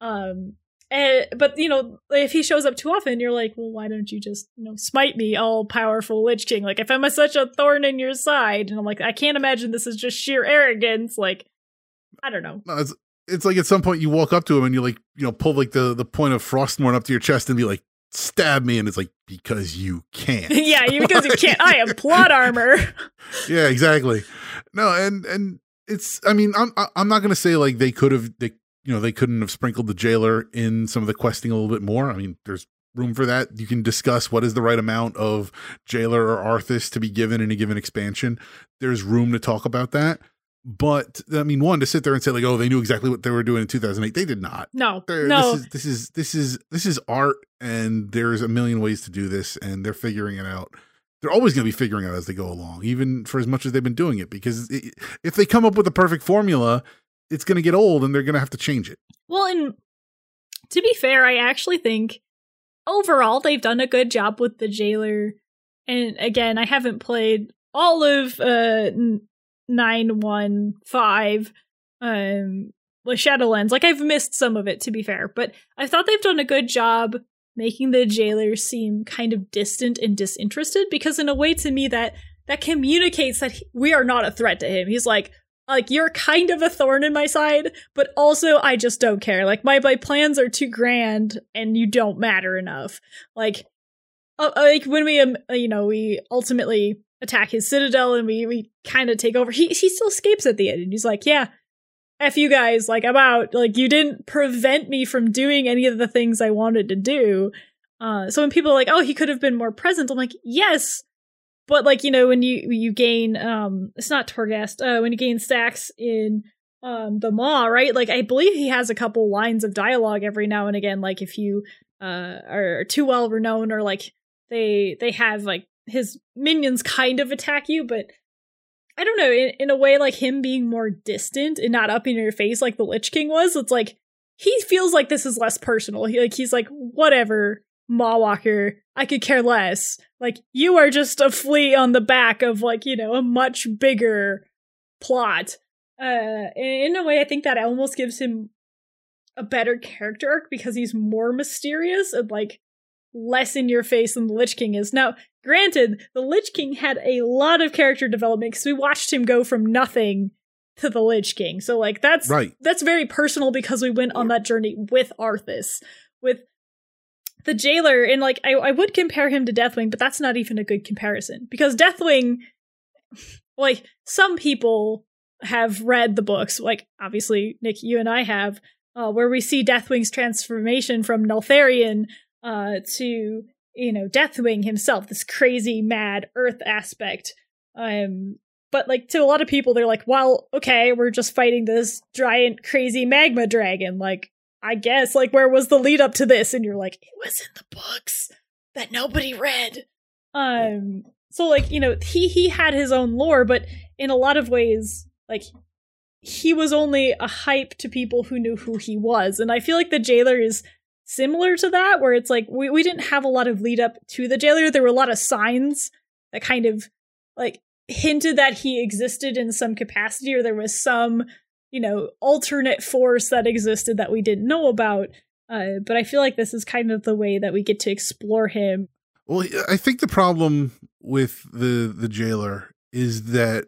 Um, and, but you know, if he shows up too often, you're like, "Well, why don't you just you know smite me, all powerful Lich King? Like if I'm a, such a thorn in your side." And I'm like, I can't imagine this is just sheer arrogance. Like, I don't know. No, it's, it's like at some point you walk up to him and you like you know pull like the the point of Frostmourne up to your chest and be like, stab me and it's like because you can't. Yeah because you can't. I am plot armor. Yeah exactly. No and and it's i mean i'm i'm not gonna say like they could have they you know they couldn't have sprinkled the jailer in some of the questing a little bit more. I mean there's room for that. You can discuss what is the right amount of jailer or arthas to be given in a given expansion. There's room to talk about that but I mean, one to sit there and say like, "Oh, they knew exactly what they were doing in 2008." They did not. No, They're, no. This is this is this is this is art, and there's a million ways to do this, and they're figuring it out. They're always going to be figuring it out as they go along, even for as much as they've been doing it. Because it, if they come up with a perfect formula, it's going to get old, and they're going to have to change it. Well, and to be fair, I actually think overall they've done a good job with the jailer. And again, I haven't played all of uh nine one five um with Shadowlands. Like I've missed some of it to be fair, but I thought they've done a good job making the jailer seem kind of distant and disinterested because in a way to me that that communicates that he, we are not a threat to him. He's like like you're kind of a thorn in my side, but also I just don't care. Like my my plans are too grand and you don't matter enough. Like uh, like when we um, you know, we ultimately attack his citadel and we we kind of take over. He he still escapes at the end and he's like, "Yeah, F you guys, like I'm out. Like you didn't prevent me from doing any of the things I wanted to do." Uh so when people are like, "Oh, he could have been more present." I'm like, "Yes, but like you know when you you gain um it's not Torghast uh when you gain stacks in um the Maw right like I believe he has a couple lines of dialogue every now and again like if you uh are too well renowned or like they they have like his minions kind of attack you but I don't know in, in a way like him being more distant and not up in your face like the Lich King was it's like he feels like this is less personal he like he's like whatever Mawwalker, I could care less. Like, you are just a flea on the back of, like, you know, a much bigger plot. Uh, in a way, I think that almost gives him a better character arc because he's more mysterious and, like, less in your face than the Lich King is. Now, granted, the Lich King had a lot of character development because we watched him go from nothing to the Lich King. So, like, that's Right. that's very personal because we went on that journey with Arthas. With the jailer, and like I, I would compare him to Deathwing, but that's not even a good comparison because Deathwing, like some people have read the books, like obviously Nick, you and I have, uh, where we see Deathwing's transformation from Neltharion uh, to you know Deathwing himself, this crazy mad Earth aspect. Um, but like to a lot of people, they're like, "Well, okay, we're just fighting this giant, crazy magma dragon. Like, I guess, like, where was the lead up to this?" And you're like, "It was in the books that nobody read." Um, so like you know, he he had his own lore, but in a lot of ways, like he was only a hype to people who knew who he was, and I feel like the jailer is similar to that, where it's like we we didn't have a lot of lead up to the jailer. There were a lot of signs that kind of like hinted that he existed in some capacity or there was some you know alternate force that existed that we didn't know about uh, but i feel like this is kind of the way that we get to explore him Well, I think the problem with the the jailer is that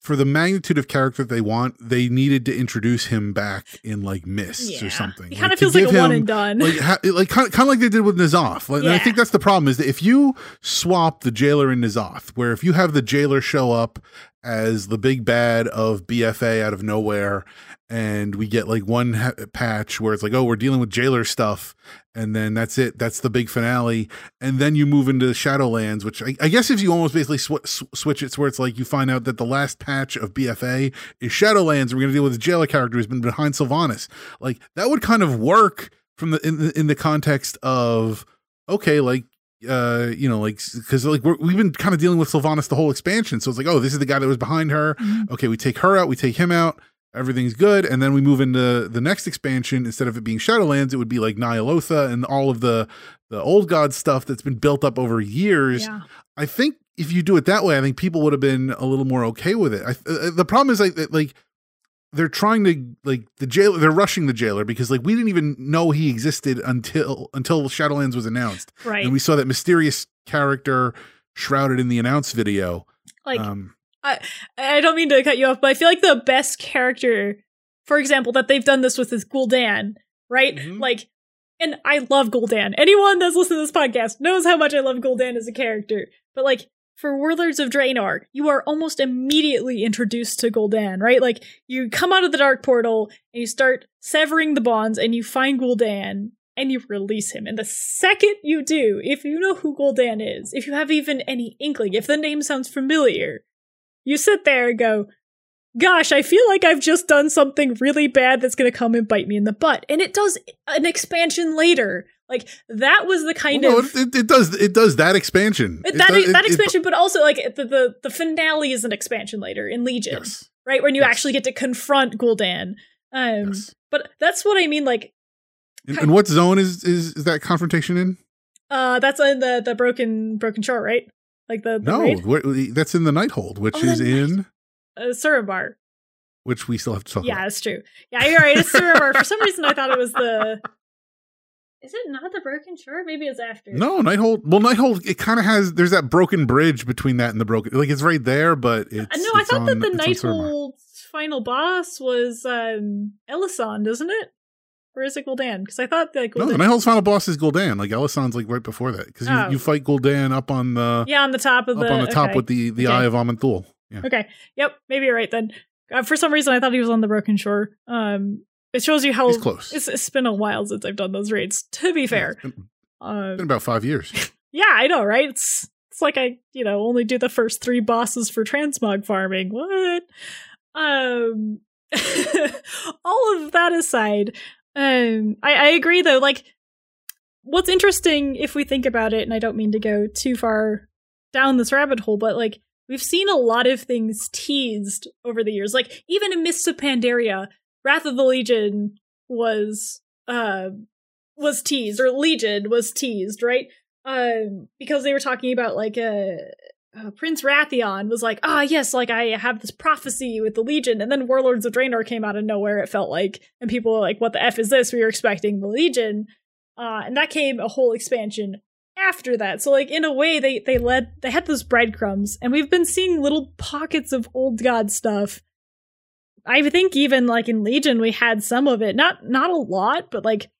for the magnitude of character they want, they needed to introduce him back in like Mists or something. he kind of to feels like a give one him- and done like ha- like kind of, kind of like they did with N'Zoth. Like, and I think that's the problem is that if you swap the jailer and N'Zoth, where if you have the jailer show up as the big bad of BFA out of nowhere, and we get like one ha- patch where it's like, oh, we're dealing with jailer stuff, and then that's it. That's the big finale, and then you move into Shadowlands, which I, I guess if you almost basically sw- sw- switch it, where it's like you find out that the last patch of BFA is Shadowlands, and we're going to deal with the jailer character who's been behind Sylvanas. Like that would kind of work from the in the, in the context of okay, like uh you know like because like we're, we've been kind of dealing with Sylvanas the whole expansion, so it's like oh this is the guy that was behind her. Mhm. Okay, we take her out, we take him out. Everything's good, and then we move into the next expansion. Instead of it being Shadowlands, it would be like Ny'alotha and all of the the old god stuff that's been built up over years. yeah I think if you do it that way, I think people would have been a little more okay with it. I, uh, the problem is like that, like they're trying to like the jailer. They're rushing the jailer because like we didn't even know he existed until until Shadowlands was announced, right and we saw that mysterious character shrouded in the announce video. like um, I I don't mean to cut you off, but I feel like the best character, for example, that they've done this with is Gul'dan, right? Mhm. Like, and I love Gul'dan. Anyone that's listening to this podcast knows how much I love Gul'dan as a character. But like, for Warlords of Draenor, you are almost immediately introduced to Gul'dan, right? Like, you come out of the Dark Portal and you start severing the bonds and you find Gul'dan and you release him. And the second you do, if you know who Gul'dan is, if you have even any inkling, if the name sounds familiar, you sit there and go, Gosh, I feel like I've just done something really bad that's going to come and bite me in the butt. And it does an expansion later. Like, that was the kind well, of. it, it, it does it does that expansion. It that, does- it- that it- expansion, but also like the, the the finale is an expansion later in Legion, yes, right? When you Yes. actually get to confront Gul'dan. Um, yes. But that's what I mean. Like, And, and what zone is, is is that confrontation in? uh, that's in the the broken broken chart, right? Like the, the No, raid? that's in the Nighthold, which Oh, the is in uh, Suramar. which we still have to talk Yeah, about. that's true. Yeah, you're right. It's Suramar. For some reason, I thought it was the. Is it not the broken shore? Maybe it's after. No, Nighthold. Well, Nighthold. It kind of has. There's that broken bridge between that and the broken. Like it's right there, but it's. Uh, no, I it's thought that the it's on Suramar. Nighthold's final boss was um Elisande, isn't it? Or is it Gul'dan? Because I thought like No, the Gul'dan- final boss is Gul'dan. Like Elisande's like right before that because you, Oh. you fight Gul'dan up on the yeah, on the top of up the on the top okay. with the the Okay. Eye of Aman'Thul. Yeah. Okay. Yep. Maybe you're right then. Uh, for some reason, I thought he was on the Broken Shore. Um, it shows you how He's close. It's, it's been a while since I've done those raids. To be Yeah, fair, it's been, um, been about five years. yeah, I know, right? It's it's like I you know only do the first three bosses for transmog farming. What? Um, all of that aside, um, I, I agree though. Like, what's interesting if we think about it, and I don't mean to go too far down this rabbit hole, but like we've seen a lot of things teased over the years. Like even in Mists of Pandaria, Wrath of the Legion was uh was teased, or Legion was teased, right? Um, because they were talking about like uh, uh Prince Wrathion was like, ah, yes, like I have this prophecy with the Legion, and then Warlords of Draenor came out of nowhere. It felt like, and people were like, what the f is this? We were expecting the Legion, uh, and that came a whole expansion after that. So like in a way, they they led they had those breadcrumbs, and we've been seeing little pockets of old god stuff. I think even like in Legion, we had some of it, not not a lot, but like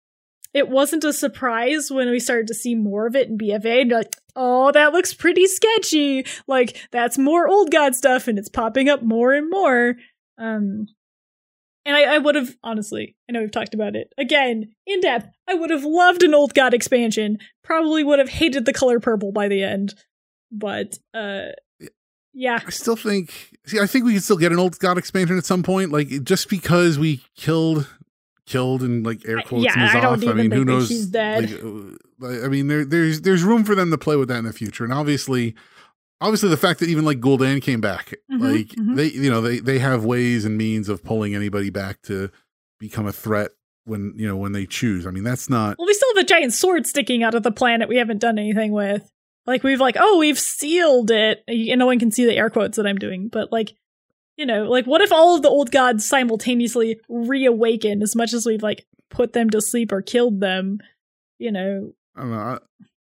it wasn't a surprise when we started to see more of it in BFA. And like, oh, that looks pretty sketchy. Like that's more old god stuff, and it's popping up more and more. Um, and I, I would have honestly, I know we've talked about it again in depth. I would have loved an old god expansion. Probably would have hated the color purple by the end, but uh, yeah, I still think. See, I think we can still get an old God expansion at some point. Like just because we killed, killed, and like air I- quotes yeah, I don't N'Zoth. I, mean, who knows? she's dead. Like, I mean, there, there's there's room for them to play with that in the future, and obviously, obviously, the fact that even like Gul'dan came back, Mhm, like mhm. they, you know, they they have ways and means of pulling anybody back to become a threat when you know when they choose. I mean, that's not. Well, we still have a giant sword sticking out of the planet we haven't done anything with. Like we've like, oh, we've sealed it. And no one can see the air quotes that I'm doing, but like, you know, like what if all of the old gods simultaneously reawaken as much as we've like put them to sleep or killed them? You know, I don't know. I,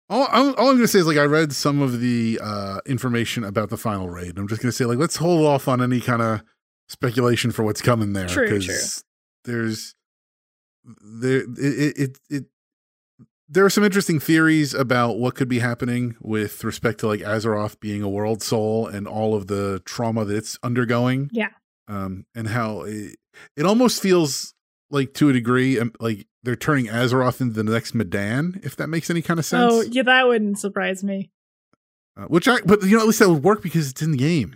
all, all all I'm going to say is like I read some of the uh, information about the final raid. I'm just going to say like let's hold off on any kind of speculation for what's coming there True, because there's there it it it there are some interesting theories about what could be happening with respect to like Azeroth being a world soul and all of the trauma that it's undergoing. Yeah. Um, and how it, it almost feels like to a degree, um, like they're turning Azeroth into the next Medan, if that makes any kind of sense. oh yeah, that wouldn't surprise me. Uh, which I, but you know, at least that would work because it's in the game.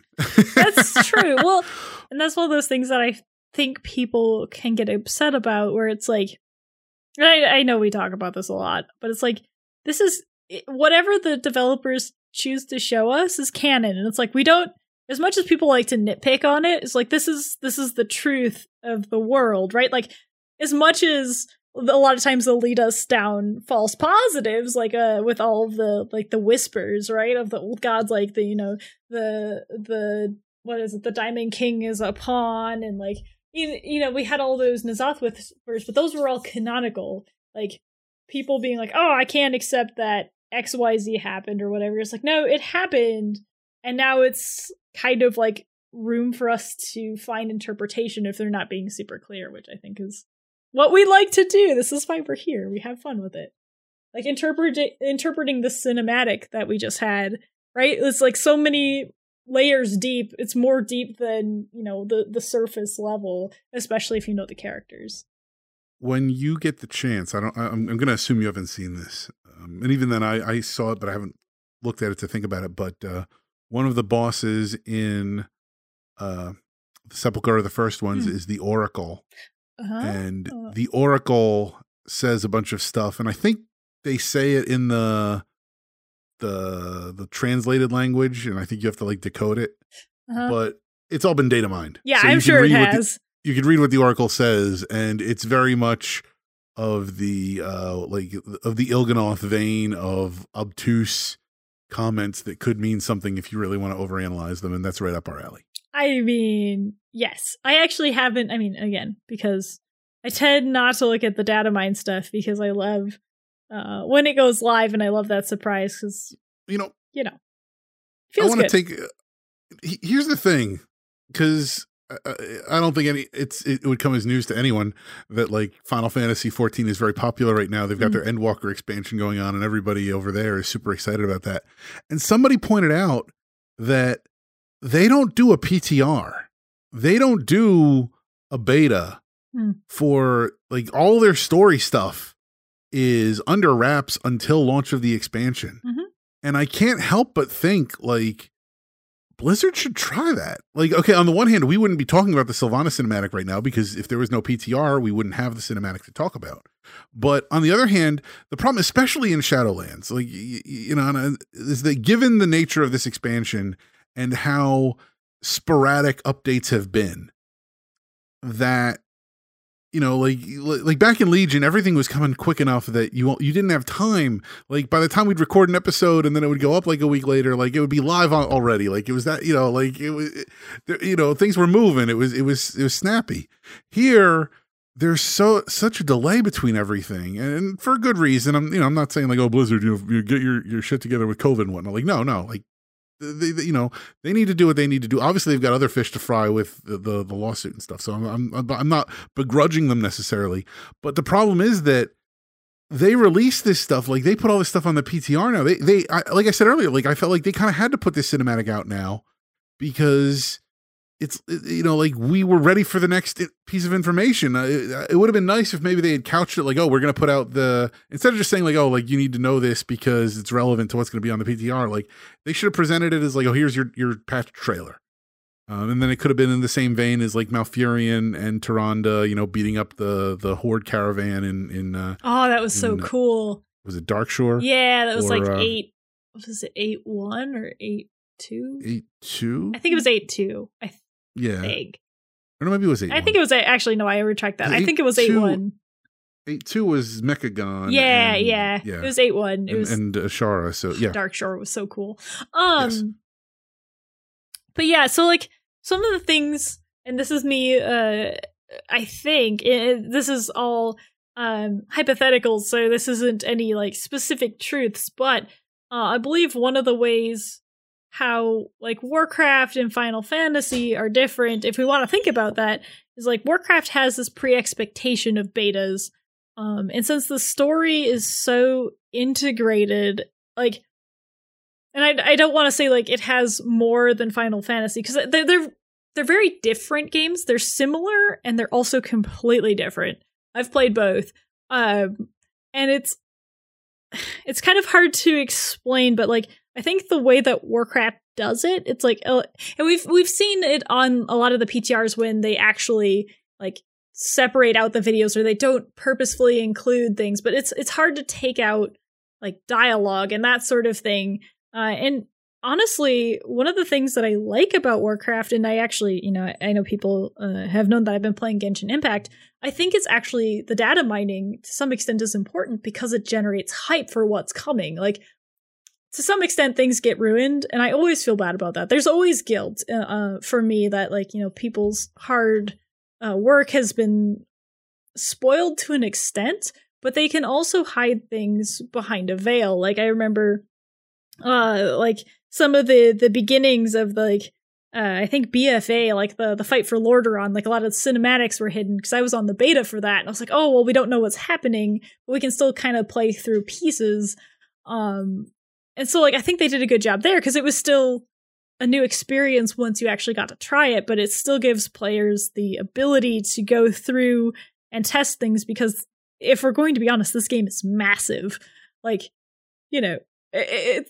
That's true. Well, and that's one of those things that I think people can get upset about, where it's like, I, I know we talk about this a lot, but it's like this is whatever the developers choose to show us is canon, and it's like we don't. As much as people like to nitpick on it, it's like this is this is the truth of the world, right? Like as much as a lot of times they'll lead us down false positives, like uh with all of the like the whispers, right, of the old gods, like the you know the the what is it the diamond king is a pawn and like you, you know we had all those N'Zoth whispers but those were all canonical. Like people being like oh i can't accept that xyz happened or whatever. It's like no it happened and now it's kind of like room for us to find interpretation if they're not being super clear which i think is what we like to do. This is why we're here. We have fun with it. Like interpret interpreting the cinematic that we just had right? It's like so many layers deep it's more deep than you know the the surface level especially if you know the characters when you get the chance, I don't. I'm, I'm going to assume you haven't seen this, um, and even then, I, I saw it, but I haven't looked at it to think about it. But uh, one of the bosses in uh, the Sepulchre, of the first ones, Hmm. is the Oracle, uh-huh. and Oh. the Oracle says a bunch of stuff, and I think they say it in the the the translated language, and I think you have to like decode it, uh-huh. but it's all been data mined. yeah So i'm can sure it what the- has you could read what the Oracle says, and it's very much of the uh like of the Il'gynoth vein of obtuse comments that could mean something if you really want to overanalyze them, and that's right up our alley. I mean, yes. I actually haven't. I mean, again, because I tend not to look at the data mine stuff because I love uh, when it goes live, and I love that surprise because You know, you know, I want to take. uh, Here's the thing, because I don't think any it's it would come as news to anyone that like Final Fantasy 14 is very popular right now. They've got Mm. their Endwalker expansion going on, and everybody over there is super excited about that. And somebody pointed out that they don't do a PTR, they don't do a beta Hmm. for like all their story stuff is under wraps until launch of the expansion. Mhm. And I can't help but think like Blizzard should try that. Like, okay, on the one hand, we wouldn't be talking about the Sylvana cinematic right now because if there was no PTR, we wouldn't have the cinematic to talk about. But on the other hand, the problem, especially in Shadowlands, like you know, uh, is that given the nature of this expansion and how sporadic updates have been, that you know, like like back in Legion, everything was coming quick enough that you you didn't have time. Like by the time we'd record an episode and then it would go up like a week later, like it would be live on already. Like it was that you know, like it was, it, you know, things were moving. It was it was it was snappy. Here, there's so such a delay between everything, and for a good reason. I'm you know I'm not saying like oh Blizzard, you, know, you get your your shit together with COVID and whatnot. Like no no like. They, they, you know, they need to do what they need to do. Obviously, they've got other fish to fry with the the, the lawsuit and stuff. So I'm, I'm I'm not begrudging them necessarily, but the problem is that they release this stuff like they put all this stuff on the PTR now. They they I, like I said earlier, like I felt like they kind of had to put this cinematic out now because it's you know like we were ready for the next piece of information. Uh, it, it would have been nice if maybe they had couched it like, oh, we're going to put out the instead of just saying like, oh, like you need to know this because it's relevant to what's going to be on the PTR. Like they should have presented it as like, oh, here's your your patch trailer. Um, and then it could have been in the same vein as like Malfurion and Tyrande, you know, beating up the the Horde caravan in in uh, oh, that was so in- cool. was it Darkshore? Yeah, that was Or, like uh, eight. What was it? Eight one or eight two? eight two. I think it was eight two. I Yeah, think. or maybe it was eight. I think it was eight, actually no. I retract that. I think it was eight 8-2. one. eight two was Mechagon. Yeah, and- yeah, yeah. It was eight one. It and, was and Azshara. So yeah, Darkshore was so cool. Um Yes. but yeah, so like some of the things and this is me uh I think it, this is all um hypothetical so this isn't any like specific truths but uh, I believe one of the ways how like Warcraft and Final Fantasy are different if we want to think about that is like Warcraft has this pre-expectation of betas um and since the story is so integrated like and I, I don't want to say like it has more than Final Fantasy because they're, they're they're very different games. They're similar and they're also completely different. I've played both, um, and it's it's kind of hard to explain. But like I think the way that Warcraft does it, it's like, uh, and we've we've seen it on a lot of the PTRs when they actually like separate out the videos or they don't purposefully include things. But it's it's hard to take out like dialogue and that sort of thing. Uh, and honestly, one of the things that I like about Warcraft, and I actually, you know, I know people uh, have known that I've been playing Genshin Impact. I think it's actually the data mining to some extent is important because it generates hype for what's coming. Like to some extent, things get ruined, and I always feel bad about that. There's always guilt uh, uh, for me that like you know people's hard uh, work has been spoiled to an extent, but they can also hide things behind a veil. Like I remember uh like some of the the beginnings of the like uh, I think BFA, like the the fight for Lordaeron, like a lot of cinematics were hidden because I was on the beta for that, and I was like, oh well, we don't know what's happening, but we can still kind of play through pieces. Um, and so like I think they did a good job there because it was still a new experience once you actually got to try it, but it still gives players the ability to go through and test things because if we're going to be honest, this game is massive. Like, you know, it,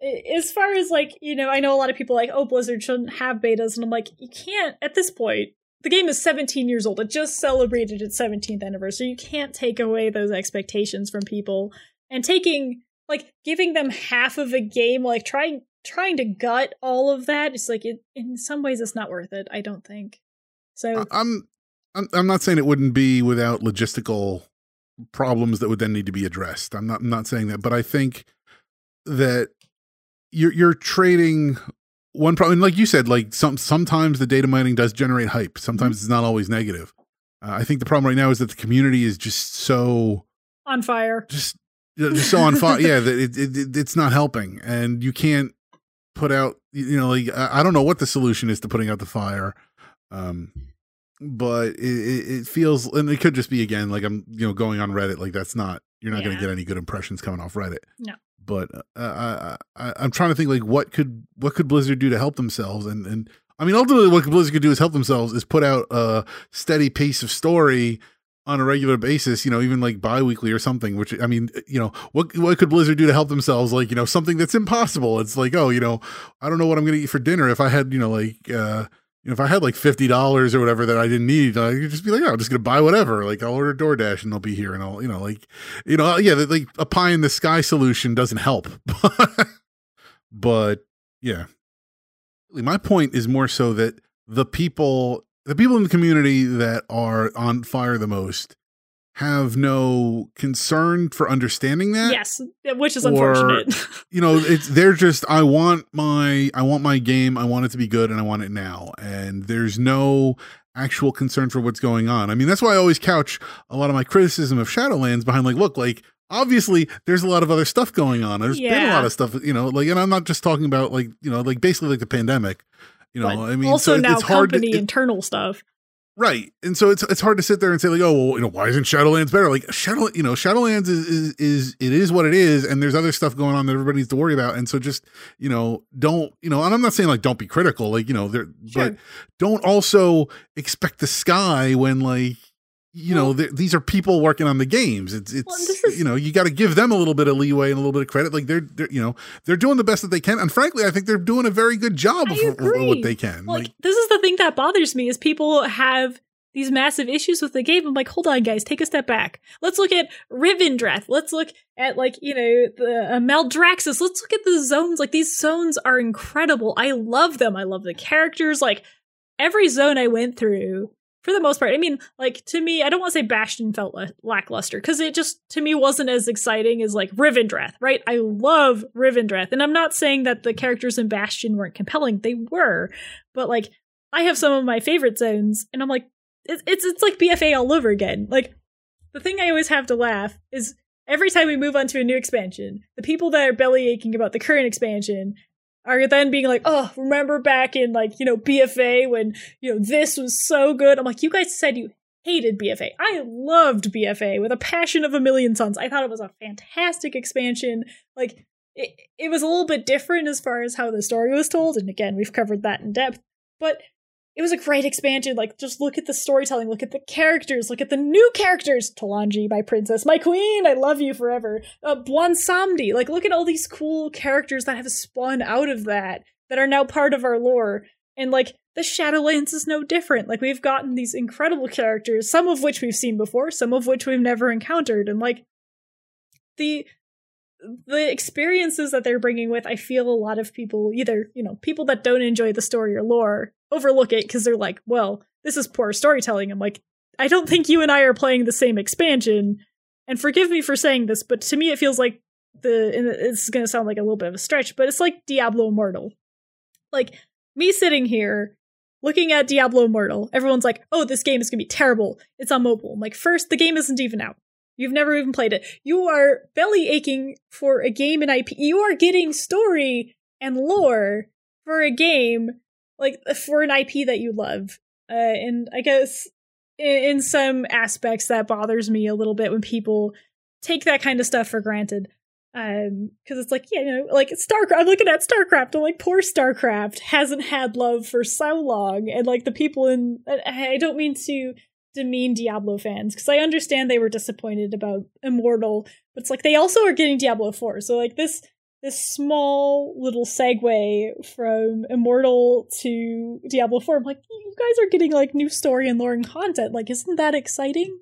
it, as far as like, you know, I know a lot of people like, oh, Blizzard shouldn't have betas, and I'm like, you can't at this point. The game is 17 years old. It just celebrated its 17th anniversary. You can't take away those expectations from people. And taking like giving them half of a game, like trying trying to gut all of that, it's like it in some ways it's not worth it, I don't think. So I'm, I'm I'm not saying it wouldn't be without logistical problems that would then need to be addressed. I'm not I'm not saying that, but I think that you're you're trading one problem. Like you said, like some sometimes the data mining does generate hype. Sometimes it's not always negative. Uh, I think the problem right now is that the community is just so on fire. just you know, just so on fire. yeah, it, it, it it's not helping, and you can't put out. You know, like I don't know what the solution is to putting out the fire. Um, but it, it, feels, and it could just be again like I'm, you know, going on Reddit. Like that's not you're not going to get any good impressions coming off Reddit. No. But uh, I, I, I'm trying to think like what could what could Blizzard do to help themselves, and and I mean ultimately what Blizzard could do is help themselves is put out a steady pace of story on a regular basis, you know, even like bi-weekly or something, which I mean, you know, what what could Blizzard do to help themselves? Like, you know, something that's impossible. It's like, oh, you know, I don't know what I'm gonna eat for dinner. If I had, you know, like uh you know, if I had like fifty dollars or whatever that I didn't need, I could just be like, oh, I'm just gonna buy whatever. Like I'll order DoorDash and they'll be here and I'll, you know, like you know, yeah, like a pie in the sky solution doesn't help. but yeah. My point is more so that the people the people in the community that are on fire the most have no concern for understanding that yes, which is or- unfortunate. you know it's they're just i want my i want my game i want it to be good and i want it now. And there's no actual concern for what's going on. I mean that's why i always couch a lot of my criticism of shadowlands behind like look like obviously there's a lot of other stuff going on. There's been a lot of stuff you know like and i'm not just talking about like you know like basically like the pandemic you know But i mean also so now it's hard to, company it- internal stuff. Right. And so it's it's hard to sit there and say like, oh, well, you know, why isn't Shadowlands better? Like Shadow, you know, Shadowlands is, is is it is what it is, and there's other stuff going on that everybody needs to worry about. And so just you know, don't you know, and I'm not saying like don't be critical, like you know, there, Sure. but don't also expect the sky when like you know Well- these are people working on the games. It's it's Well, is- you know you got to give them a little bit of leeway and a little bit of credit. Like they're, they're you know they're doing the best that they can, and frankly, I think they're doing a very good job of, of what they can. Like, Like this is the thing that bothers me is people have these massive issues with the game. I'm like, hold on, guys, take a step back. Let's look at Revendreth. Let's look at like you know the uh, Maldraxxus. Let's look at the zones. Like these zones are incredible. I love them. I love the characters. Like every zone I went through. For the most part, I mean, like to me, I don't want to say Bastion felt la- lackluster because it just to me wasn't as exciting as like Revendreth, right? I love Revendreth, and I'm not saying that the characters in Bastion weren't compelling; they were, but like I have some of my favorite zones, and I'm like, it's it's it's like BFA all over again. Like the thing I always have to laugh is every time we move on to a new expansion, the people that are belly aching about the current expansion are then being like, "Oh, remember back in like you know BFA when you know this was so good." I'm like, you guys said you hated BFA. I loved BFA with a passion of a million suns. I thought it was a fantastic expansion. Like it, it was a little bit different as far as how the story was told, and again, we've covered that in depth. But it was a great expansion. Like, just look at the storytelling, look at the characters, look at the new characters. Talanji, my princess, my queen, I love you forever. Uh, Bwonsamdi, like, look at all these cool characters that have spun out of that, that are now part of our lore. And, like, the Shadowlands is no different. Like, we've gotten these incredible characters, some of which we've seen before, some of which we've never encountered. And, like, the the experiences that they're bringing with i feel a lot of people either you know people that don't enjoy the story or lore overlook it because they're like well this is poor storytelling. I'm like i don't think you and i are playing the same expansion. And forgive me for saying this but to me it feels like the and it's going to sound like a little bit of a stretch but it's like diablo immortal. Like me sitting here looking at diablo immortal everyone's like oh this game is going to be terrible. It's on mobile. I'm like first the game isn't even out. You've never even played it. You are belly aching for a game and IP. You are getting story and lore for a game, like for an IP that you love. Uh, and I guess in, in some aspects that bothers me a little bit when people take that kind of stuff for granted. Um, because it's like, yeah, you know, like StarCraft. I'm looking at StarCraft. I'm like, poor StarCraft hasn't had love for so long, and like the people in. I I don't mean to demean Diablo fans because I understand they were disappointed about Immortal, but it's like they also are getting Diablo 4. So like this this small little segue from Immortal to Diablo 4, I'm like, you guys are getting like new story and lore and content. Like, isn't that exciting?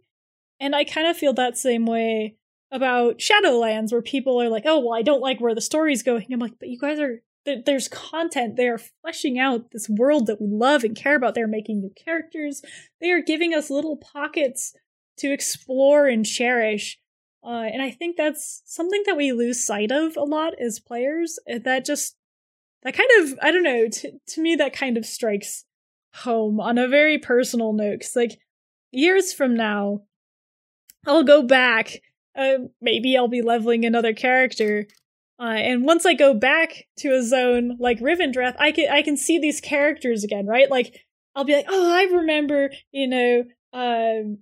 And I kind of feel that same way about Shadowlands, where people are like, oh, well, I don't like where the story's going. I'm like, but you guys are th- there's content. They are fleshing out this world that we love and care about. They're making new characters. They are giving us little pockets to explore and cherish. Uh, and I think that's something that we lose sight of a lot as players. uh, That just, that kind of, I don't know, t- to me, that kind of strikes home on a very personal note. Cause like years from now, I'll go back. Uh, maybe I'll be leveling another character. Uh, and once I go back to a zone like Revendreth, I can I can see these characters again, right? Like I'll be like, oh, I remember, you know, um,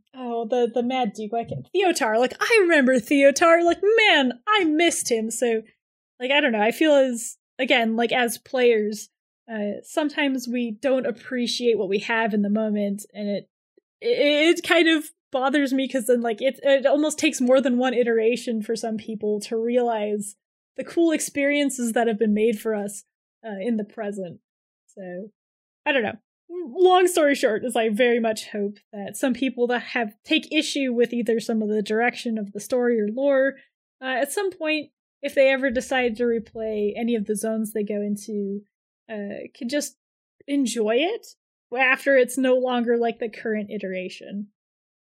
the the Mad Duke, like Theotar. Like I remember Theotar. Like man, I missed him. So, like I don't know. I feel as again, like as players, uh, sometimes we don't appreciate what we have in the moment, and it it, it kind of bothers me because then like it it almost takes more than one iteration for some people to realize the cool experiences that have been made for us uh, in the present. So I don't know. Long story short is I very much hope that some people that have take issue with either some of the direction of the story or lore, uh, at some point, if they ever decide to replay any of the zones they go into, uh, can just enjoy it after it's no longer like the current iteration.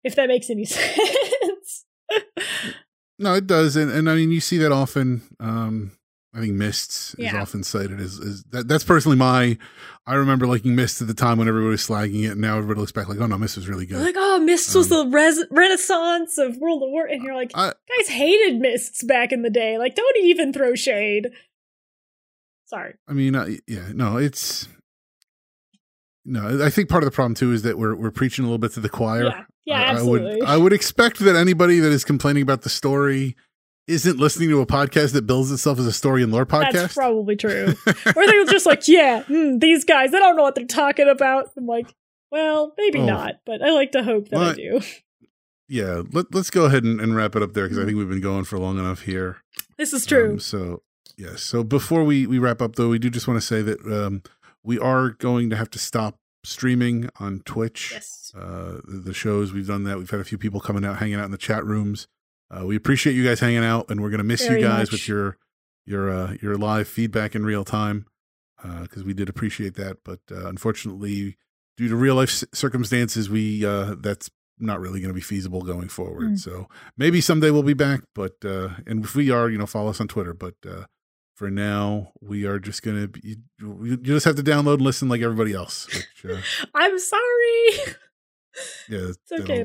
If that makes any sense. No, it does, and and I mean you see that often. Um, I think Mists is Yeah. often cited as, as that. That's personally my. I remember liking Mists at the time when everybody was slagging it, and now everybody looks back like, oh no, Mist was really good. like, oh, Mists was the res- renaissance of World of War, and you're like, I, guys hated Mists back in the day. Like, don't even throw shade. Sorry. I mean, uh, yeah, no, it's no. I think part of the problem too is that we're we're preaching a little bit to the choir. Yeah, yeah, I, I absolutely. would I would expect that anybody that is complaining about the story isn't listening to a podcast that bills itself as a story and lore podcast. That's probably true. or they're just like, yeah, hmm, these guys, they don't know what they're talking about. I'm like, well, maybe Oh. not, but I like to hope that I do. yeah, let, let's go ahead and, and wrap it up there because I think we've been going for long enough here. This is true. Um, so yes. So before we we wrap up, though, we do just want to say that um, we are going to have to stop streaming on Twitch. yes. Uh, the shows we've done that. We've had a few people coming out, hanging out in the chat rooms. Uh, we appreciate you guys hanging out, and we're gonna miss Very you guys much. with your your uh, your live feedback in real time because we did appreciate that. But uh, unfortunately, due to real life circumstances, we uh, that's not really going to be feasible going forward. Mm. So maybe someday we'll be back. But uh, and if we are, you know, follow us on Twitter. But uh, for now, we are just gonna be, you, you just have to download and listen like everybody else. Which uh, I'm sorry. yeah, It's okay,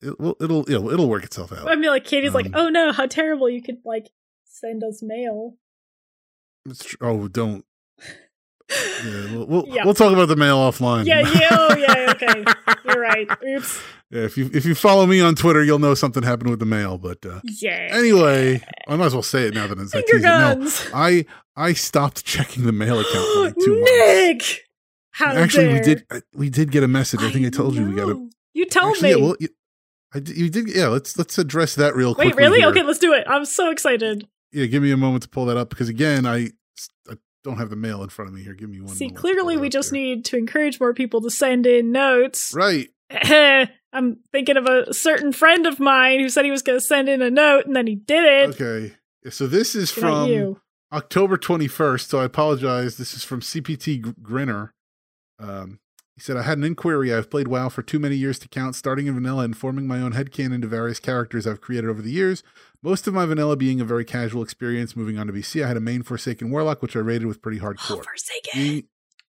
though. It'll, it'll it'll it'll work itself out. I mean, like, Katie's like, Um, oh no, how terrible. You could, like, send us mail. Oh, don't. Yeah, we'll we'll, Yeah. we'll talk about the mail offline. Yeah, yeah, oh, yeah, okay. You're right. Oops. Yeah, if you if you follow me on Twitter, you'll know something happened with the mail. But uh, Yeah. anyway, I might as well say it now that it's Finger it. No. I I stopped checking the mail account for like two months. Nick! How Actually, we did uh, we did get a message. I think I told you we got a. You told Actually, me. yeah, well, you, I did, you did. Yeah, let's let's address that real quick. Wait, really? Okay, let's do it. I'm so excited. Yeah, give me a moment to pull that up because again, I I don't have the mail in front of me here. Give me one. See, moment to pull clearly we just need to encourage more people to send in notes. right. I'm thinking of a certain friend of mine who said he was going to send in a note and then he did it. Okay. So this is Good from. October 21st. So I apologize. This is from CPT Grinner. Um, he said, I had an inquiry. I've played WoW for too many years to count, starting in vanilla and forming my own headcanon to various characters I've created over the years. Most of my vanilla being a very casual experience. Moving on to BC, I had a main Forsaken Warlock, which I rated with pretty Oh, hardcore. Forsaken. Being,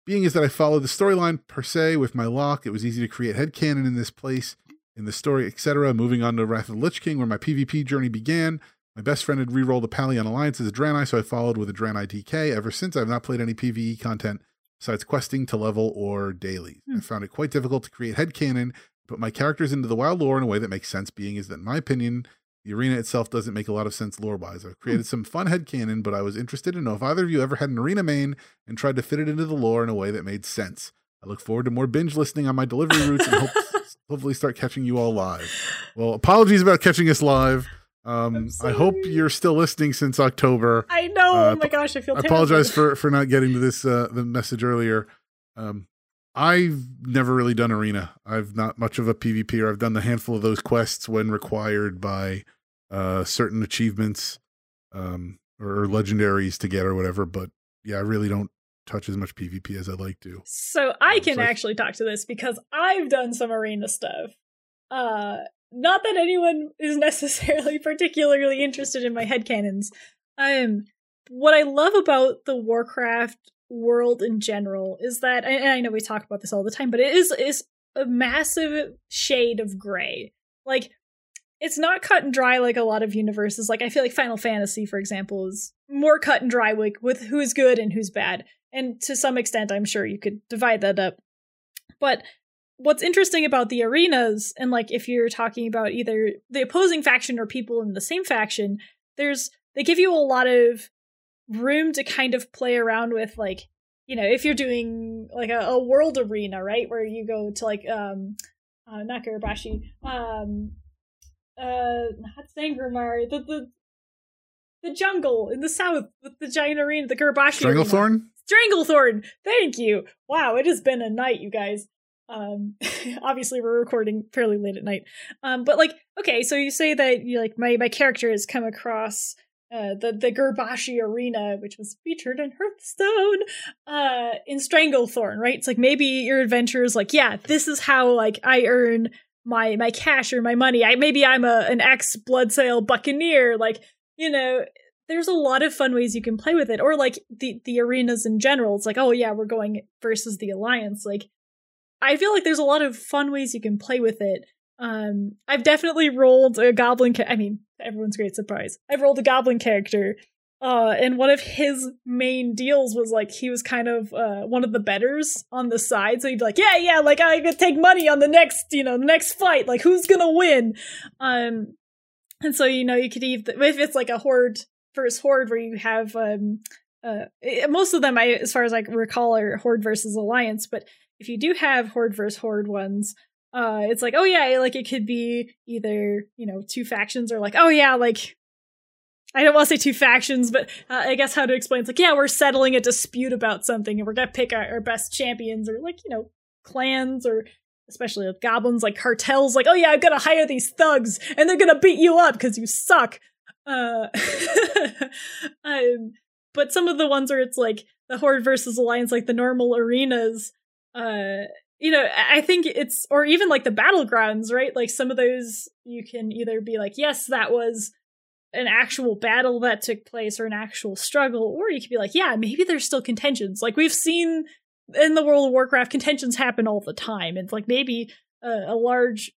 being is that I followed the storyline per se with my lock, it was easy to create headcanon in this place, in the story, etc. Moving on to Wrath of the Lich King, where my PvP journey began. My best friend had re-rolled the Palion Alliance as a Draenei, so I followed with a Draenei DK. Ever since, I've not played any PvE content besides questing to level or dailies. I Hmm. found it quite difficult to create headcanon, put my characters into the wild lore in a way that makes sense, being is that, in my opinion, the arena itself doesn't make a lot of sense lore wise. I've created some fun headcanon, but I was interested to know if either of you ever had an arena main and tried to fit it into the lore in a way that made sense. I look forward to more binge listening on my delivery routes and hope hopefully start catching you all live. Well, apologies about catching us live. Um, I hope you're still listening since October. I know. Uh, oh my gosh, I feel I apologize for for not getting to this uh, the message earlier. Um, I've never really done arena. I've not much of a PvPer. I've done the handful of those quests when required by uh, certain achievements um, or legendaries to get or whatever. But yeah, I really don't touch as much PvP as I'd like to. So I Um, can so I- actually talk to this because I've done some arena stuff. Uh not that anyone is necessarily particularly interested in my headcanons. Um what I love about the Warcraft world in general is that and I know we talk about this all the time, but it is is a massive shade of gray. Like it's not cut and dry like a lot of universes. Like I feel like Final Fantasy, for example, is more cut and dry with, with who's good and who's bad. And to some extent, I'm sure you could divide that up. But what's interesting about the arenas, and like if you're talking about either the opposing faction or people in the same faction, there's they give you a lot of room to kind of play around with like you know if you're doing like a, a world arena right where you go to like um uh, not Gurubashi, um uh not Sangramar, the the the jungle in the south with the giant arena, the Gurubashi arena. Stranglethorn? Stranglethorn. Thank you. Wow, it has been a night, you guys. Um, obviously we're recording fairly late at night. Um, but like, okay, so you say that you like my my character has come across uh the the Gurubashi arena, which was featured in Hearthstone, uh, in Stranglethorn, right? It's like maybe your adventure is like, yeah, this is how like I earn my my cash or my money. I maybe I'm a an ex Bloodsail buccaneer, like you know there's a lot of fun ways you can play with it or like the the arenas in general it's like oh yeah we're going versus the alliance like i feel like there's a lot of fun ways you can play with it. Um i've definitely rolled a goblin ca- i mean everyone's great surprise. I've rolled a goblin character uh and one of his main deals was like he was kind of uh one of the betters on the side so he'd be like yeah yeah like i could take money on the next you know the next fight like who's gonna win? Um and so you know you could either if it's like a horde versus horde where you have um uh most of them I as far as I recall are horde versus alliance, but if you do have horde versus horde ones, uh it's like oh yeah, like it could be either, you know, two factions or like oh yeah, like I don't want to say two factions, but uh, I guess how to explain it's like yeah, we're settling a dispute about something and we're to pick our, our best champions or like, you know, clans or especially with goblins like cartels like oh yeah i'm gonna hire these thugs and they're gonna beat you up because you suck. Uh um but some of the ones where it's like the horde versus alliance like the normal arenas uh you know i think it's or even like the battlegrounds right like some of those you can either be like yes that was an actual battle that took place or an actual struggle or you could be like yeah maybe there's still contentions like we've seen in the World of Warcraft, contentions happen all the time. It's like maybe a, a large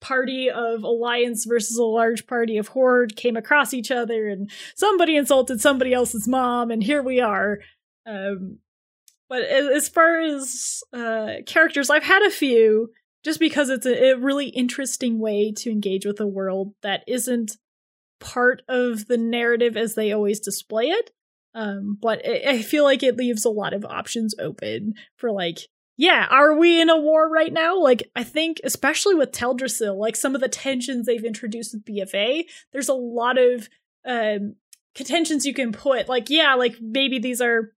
party of alliance versus a large party of horde came across each other, and somebody insulted somebody else's mom, and here we are. Um, but as far as uh, characters, I've had a few just because it's a, a really interesting way to engage with a world that isn't part of the narrative as they always display it. Um but I, I feel like it leaves a lot of options open for like yeah are we in a war right now? Like i think especially with teldrassil like some of the tensions they've introduced with bfa there's a lot of um contentions you can put like yeah like maybe these are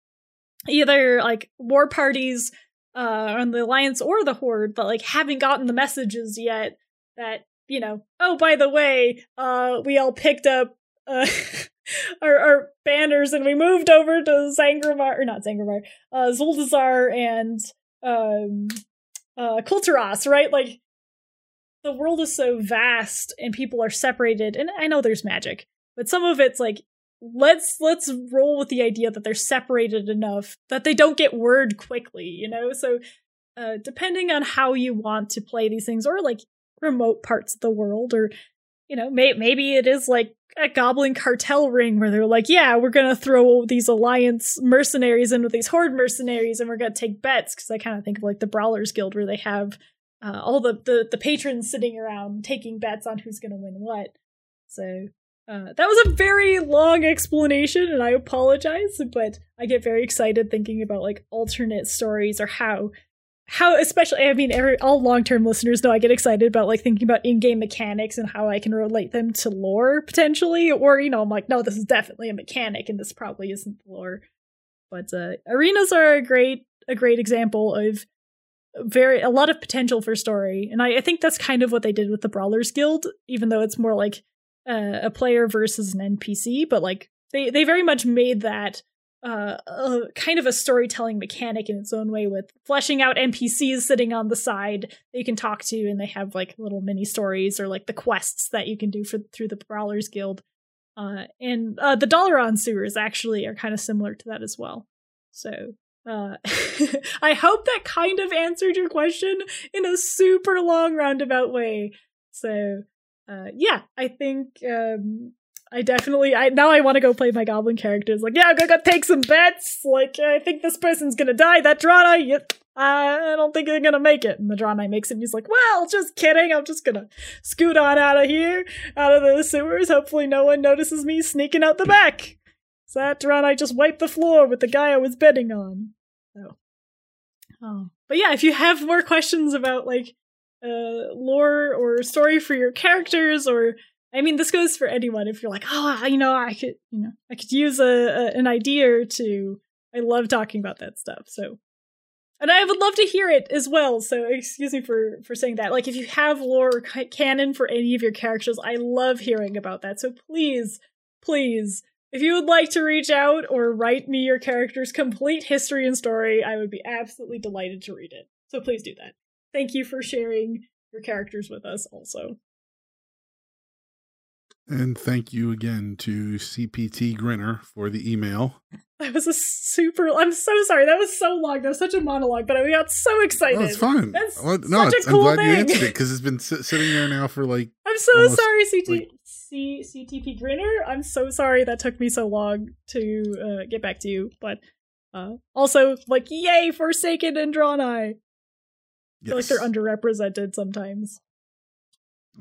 either like war parties uh on the alliance or the horde but like haven't gotten the messages yet that you know oh by the way uh we all picked up uh our, our banners and we moved over to Zangramar or not Zangramar, uh Zuldazar and um uh Kul Tiras, right? Like the world is so vast and people are separated and I know there's magic, but some of it's like let's let's roll with the idea that they're separated enough that they don't get word quickly, you know? So uh depending on how you want to play these things or like remote parts of the world or you know, may- maybe it is like a goblin cartel ring where they're like, yeah, we're gonna throw these alliance mercenaries in with these horde mercenaries, and we're gonna take bets. Because I kind of think of like the Brawlers Guild where they have uh, all the, the the patrons sitting around taking bets on who's gonna win what. So uh, that was a very long explanation, and I apologize, but I get very excited thinking about like alternate stories or how how especially i mean every all long-term listeners know i get excited about like thinking about in-game mechanics and how i can relate them to lore potentially or you know i'm like no this is definitely a mechanic and this probably isn't lore. But uh arenas are a great a great example of very a lot of potential for story and i, I think that's kind of what they did with the brawlers guild even though it's more like uh, a player versus an npc but like they they very much made that uh, kind of a storytelling mechanic in its own way with fleshing out NPCs sitting on the side that you can talk to, and they have like little mini stories or like the quests that you can do for through the Brawlers Guild. Uh, and uh, the Dalaran sewers actually are kind of similar to that as well. So uh, I hope that kind of answered your question in a super long roundabout way. So uh, yeah, I think um, I definitely I now I want to go play my goblin characters. Like, yeah, I'm gonna go take some bets. Like, I think this person's gonna die. That Draenei, yep, I don't think they're gonna make it. And the Draenei makes it and he's like, Well, just kidding, I'm just gonna scoot on out of here, out of the sewers. Hopefully no one notices me sneaking out the back. So that Draenei just wiped the floor with the guy I was betting on. So um, but yeah, if you have more questions about like uh lore or story for your characters or I mean, this goes for anyone. If you're like, oh, you know, I could, you know, I could use a, a an idea or. I love talking about that stuff. So, and I would love to hear it as well. So, excuse me for for saying that. Like, if you have lore or canon for any of your characters, I love hearing about that. So, please, please, if you would like to reach out or write me your character's complete history and story, I would be absolutely delighted to read it. So, please do that. Thank you for sharing your characters with us, also. And thank you again to CPT Grinner for the email. That was a super. I'm so sorry. That was so long. That was such a monologue, but I got so excited. That's fine. That's well, no, such a cool I'm glad thing. you answered it because it's been sit- sitting there now for like. I'm so almost, sorry, CT, like- C, CTP Grinner. I'm so sorry that took me so long to uh, get back to you. But uh, also, like, yay, Forsaken and Draenei. I feel like they're underrepresented sometimes.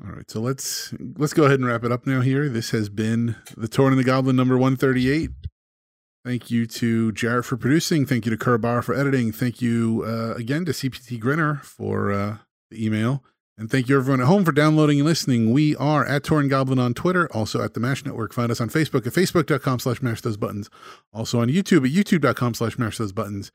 All right, so let's let's go ahead and wrap it up now. Here, this has been the Tauren and the Goblin number one thirty eight. Thank you to Jarrett for producing. Thank you to Kerbar for editing. Thank you uh, again to CPT Grinner for uh, the email. And thank you everyone at home for downloading and listening. We are at Tauren Goblin on Twitter, also at the MASH Network. Find us on Facebook at facebook.com slash mash those buttons. Also on YouTube at youtube.com slash mash those buttons.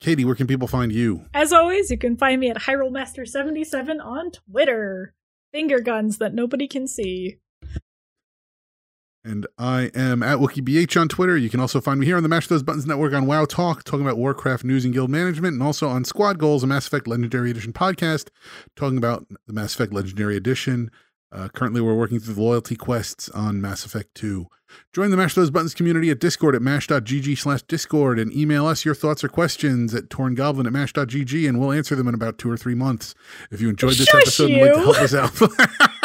Katie, where can people find you? As always, you can find me at Hyrule Master 77 on Twitter. Finger guns that nobody can see. And I am at WookieBH on Twitter. You can also find me here on the Mash Those Buttons Network on WoW Talk, talking about Warcraft news and guild management, and also on Squad Goals, a Mass Effect Legendary Edition podcast, talking about the Mass Effect Legendary Edition. Uh, currently, we're working through the loyalty quests on Mass Effect 2. Join the Mash Those Buttons community at Discord at mash.gg slash Discord and email us your thoughts or questions at taurengoblin at mash.gg and we'll answer them in about two or three months. If you enjoyed this Shush episode and would like to help us out.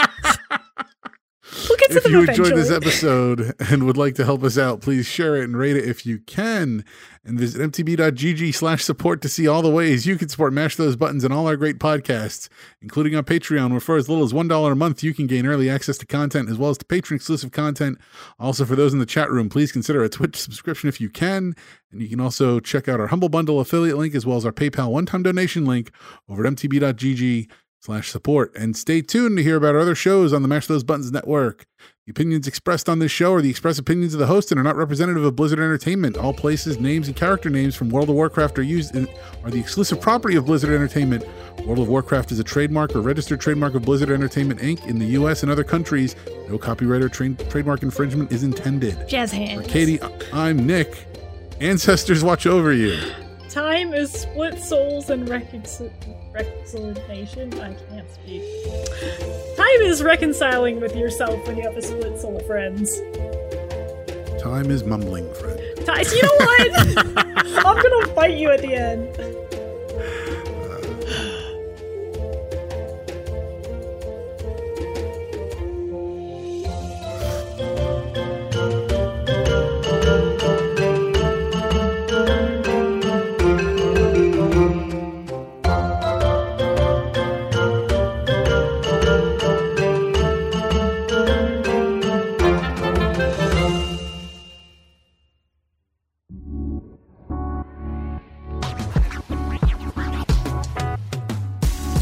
We'll get to if them you eventually. enjoyed this episode and would like to help us out, please share it and rate it if you can. And visit mtb.gg slash support to see all the ways you can support Mash Those Buttons and all our great podcasts, including on Patreon, where for as little as $1 a month, you can gain early access to content as well as to patron exclusive content. Also, for those in the chat room, please consider a Twitch subscription if you can. And you can also check out our Humble Bundle affiliate link as well as our PayPal one time donation link over at mtb.gg slash support. And stay tuned to hear about our other shows on the Mash Those Buttons network. The opinions expressed on this show are the express opinions of the host and are not representative of Blizzard Entertainment. All places, names, and character names from World of Warcraft are used in, are the exclusive property of Blizzard Entertainment. World of Warcraft is a trademark or registered trademark of Blizzard Entertainment Inc. in the U.S. and other countries. No copyright or tra- trademark infringement is intended. Jazz For hands. Katie, I'm Nick. Ancestors watch over you. Time is split souls and reconcil- reconciliation. I can't speak. Time is reconciling with yourself when you have a split soul of friends. Time is mumbling, friend. Time, you know what? I'm gonna fight you at the end.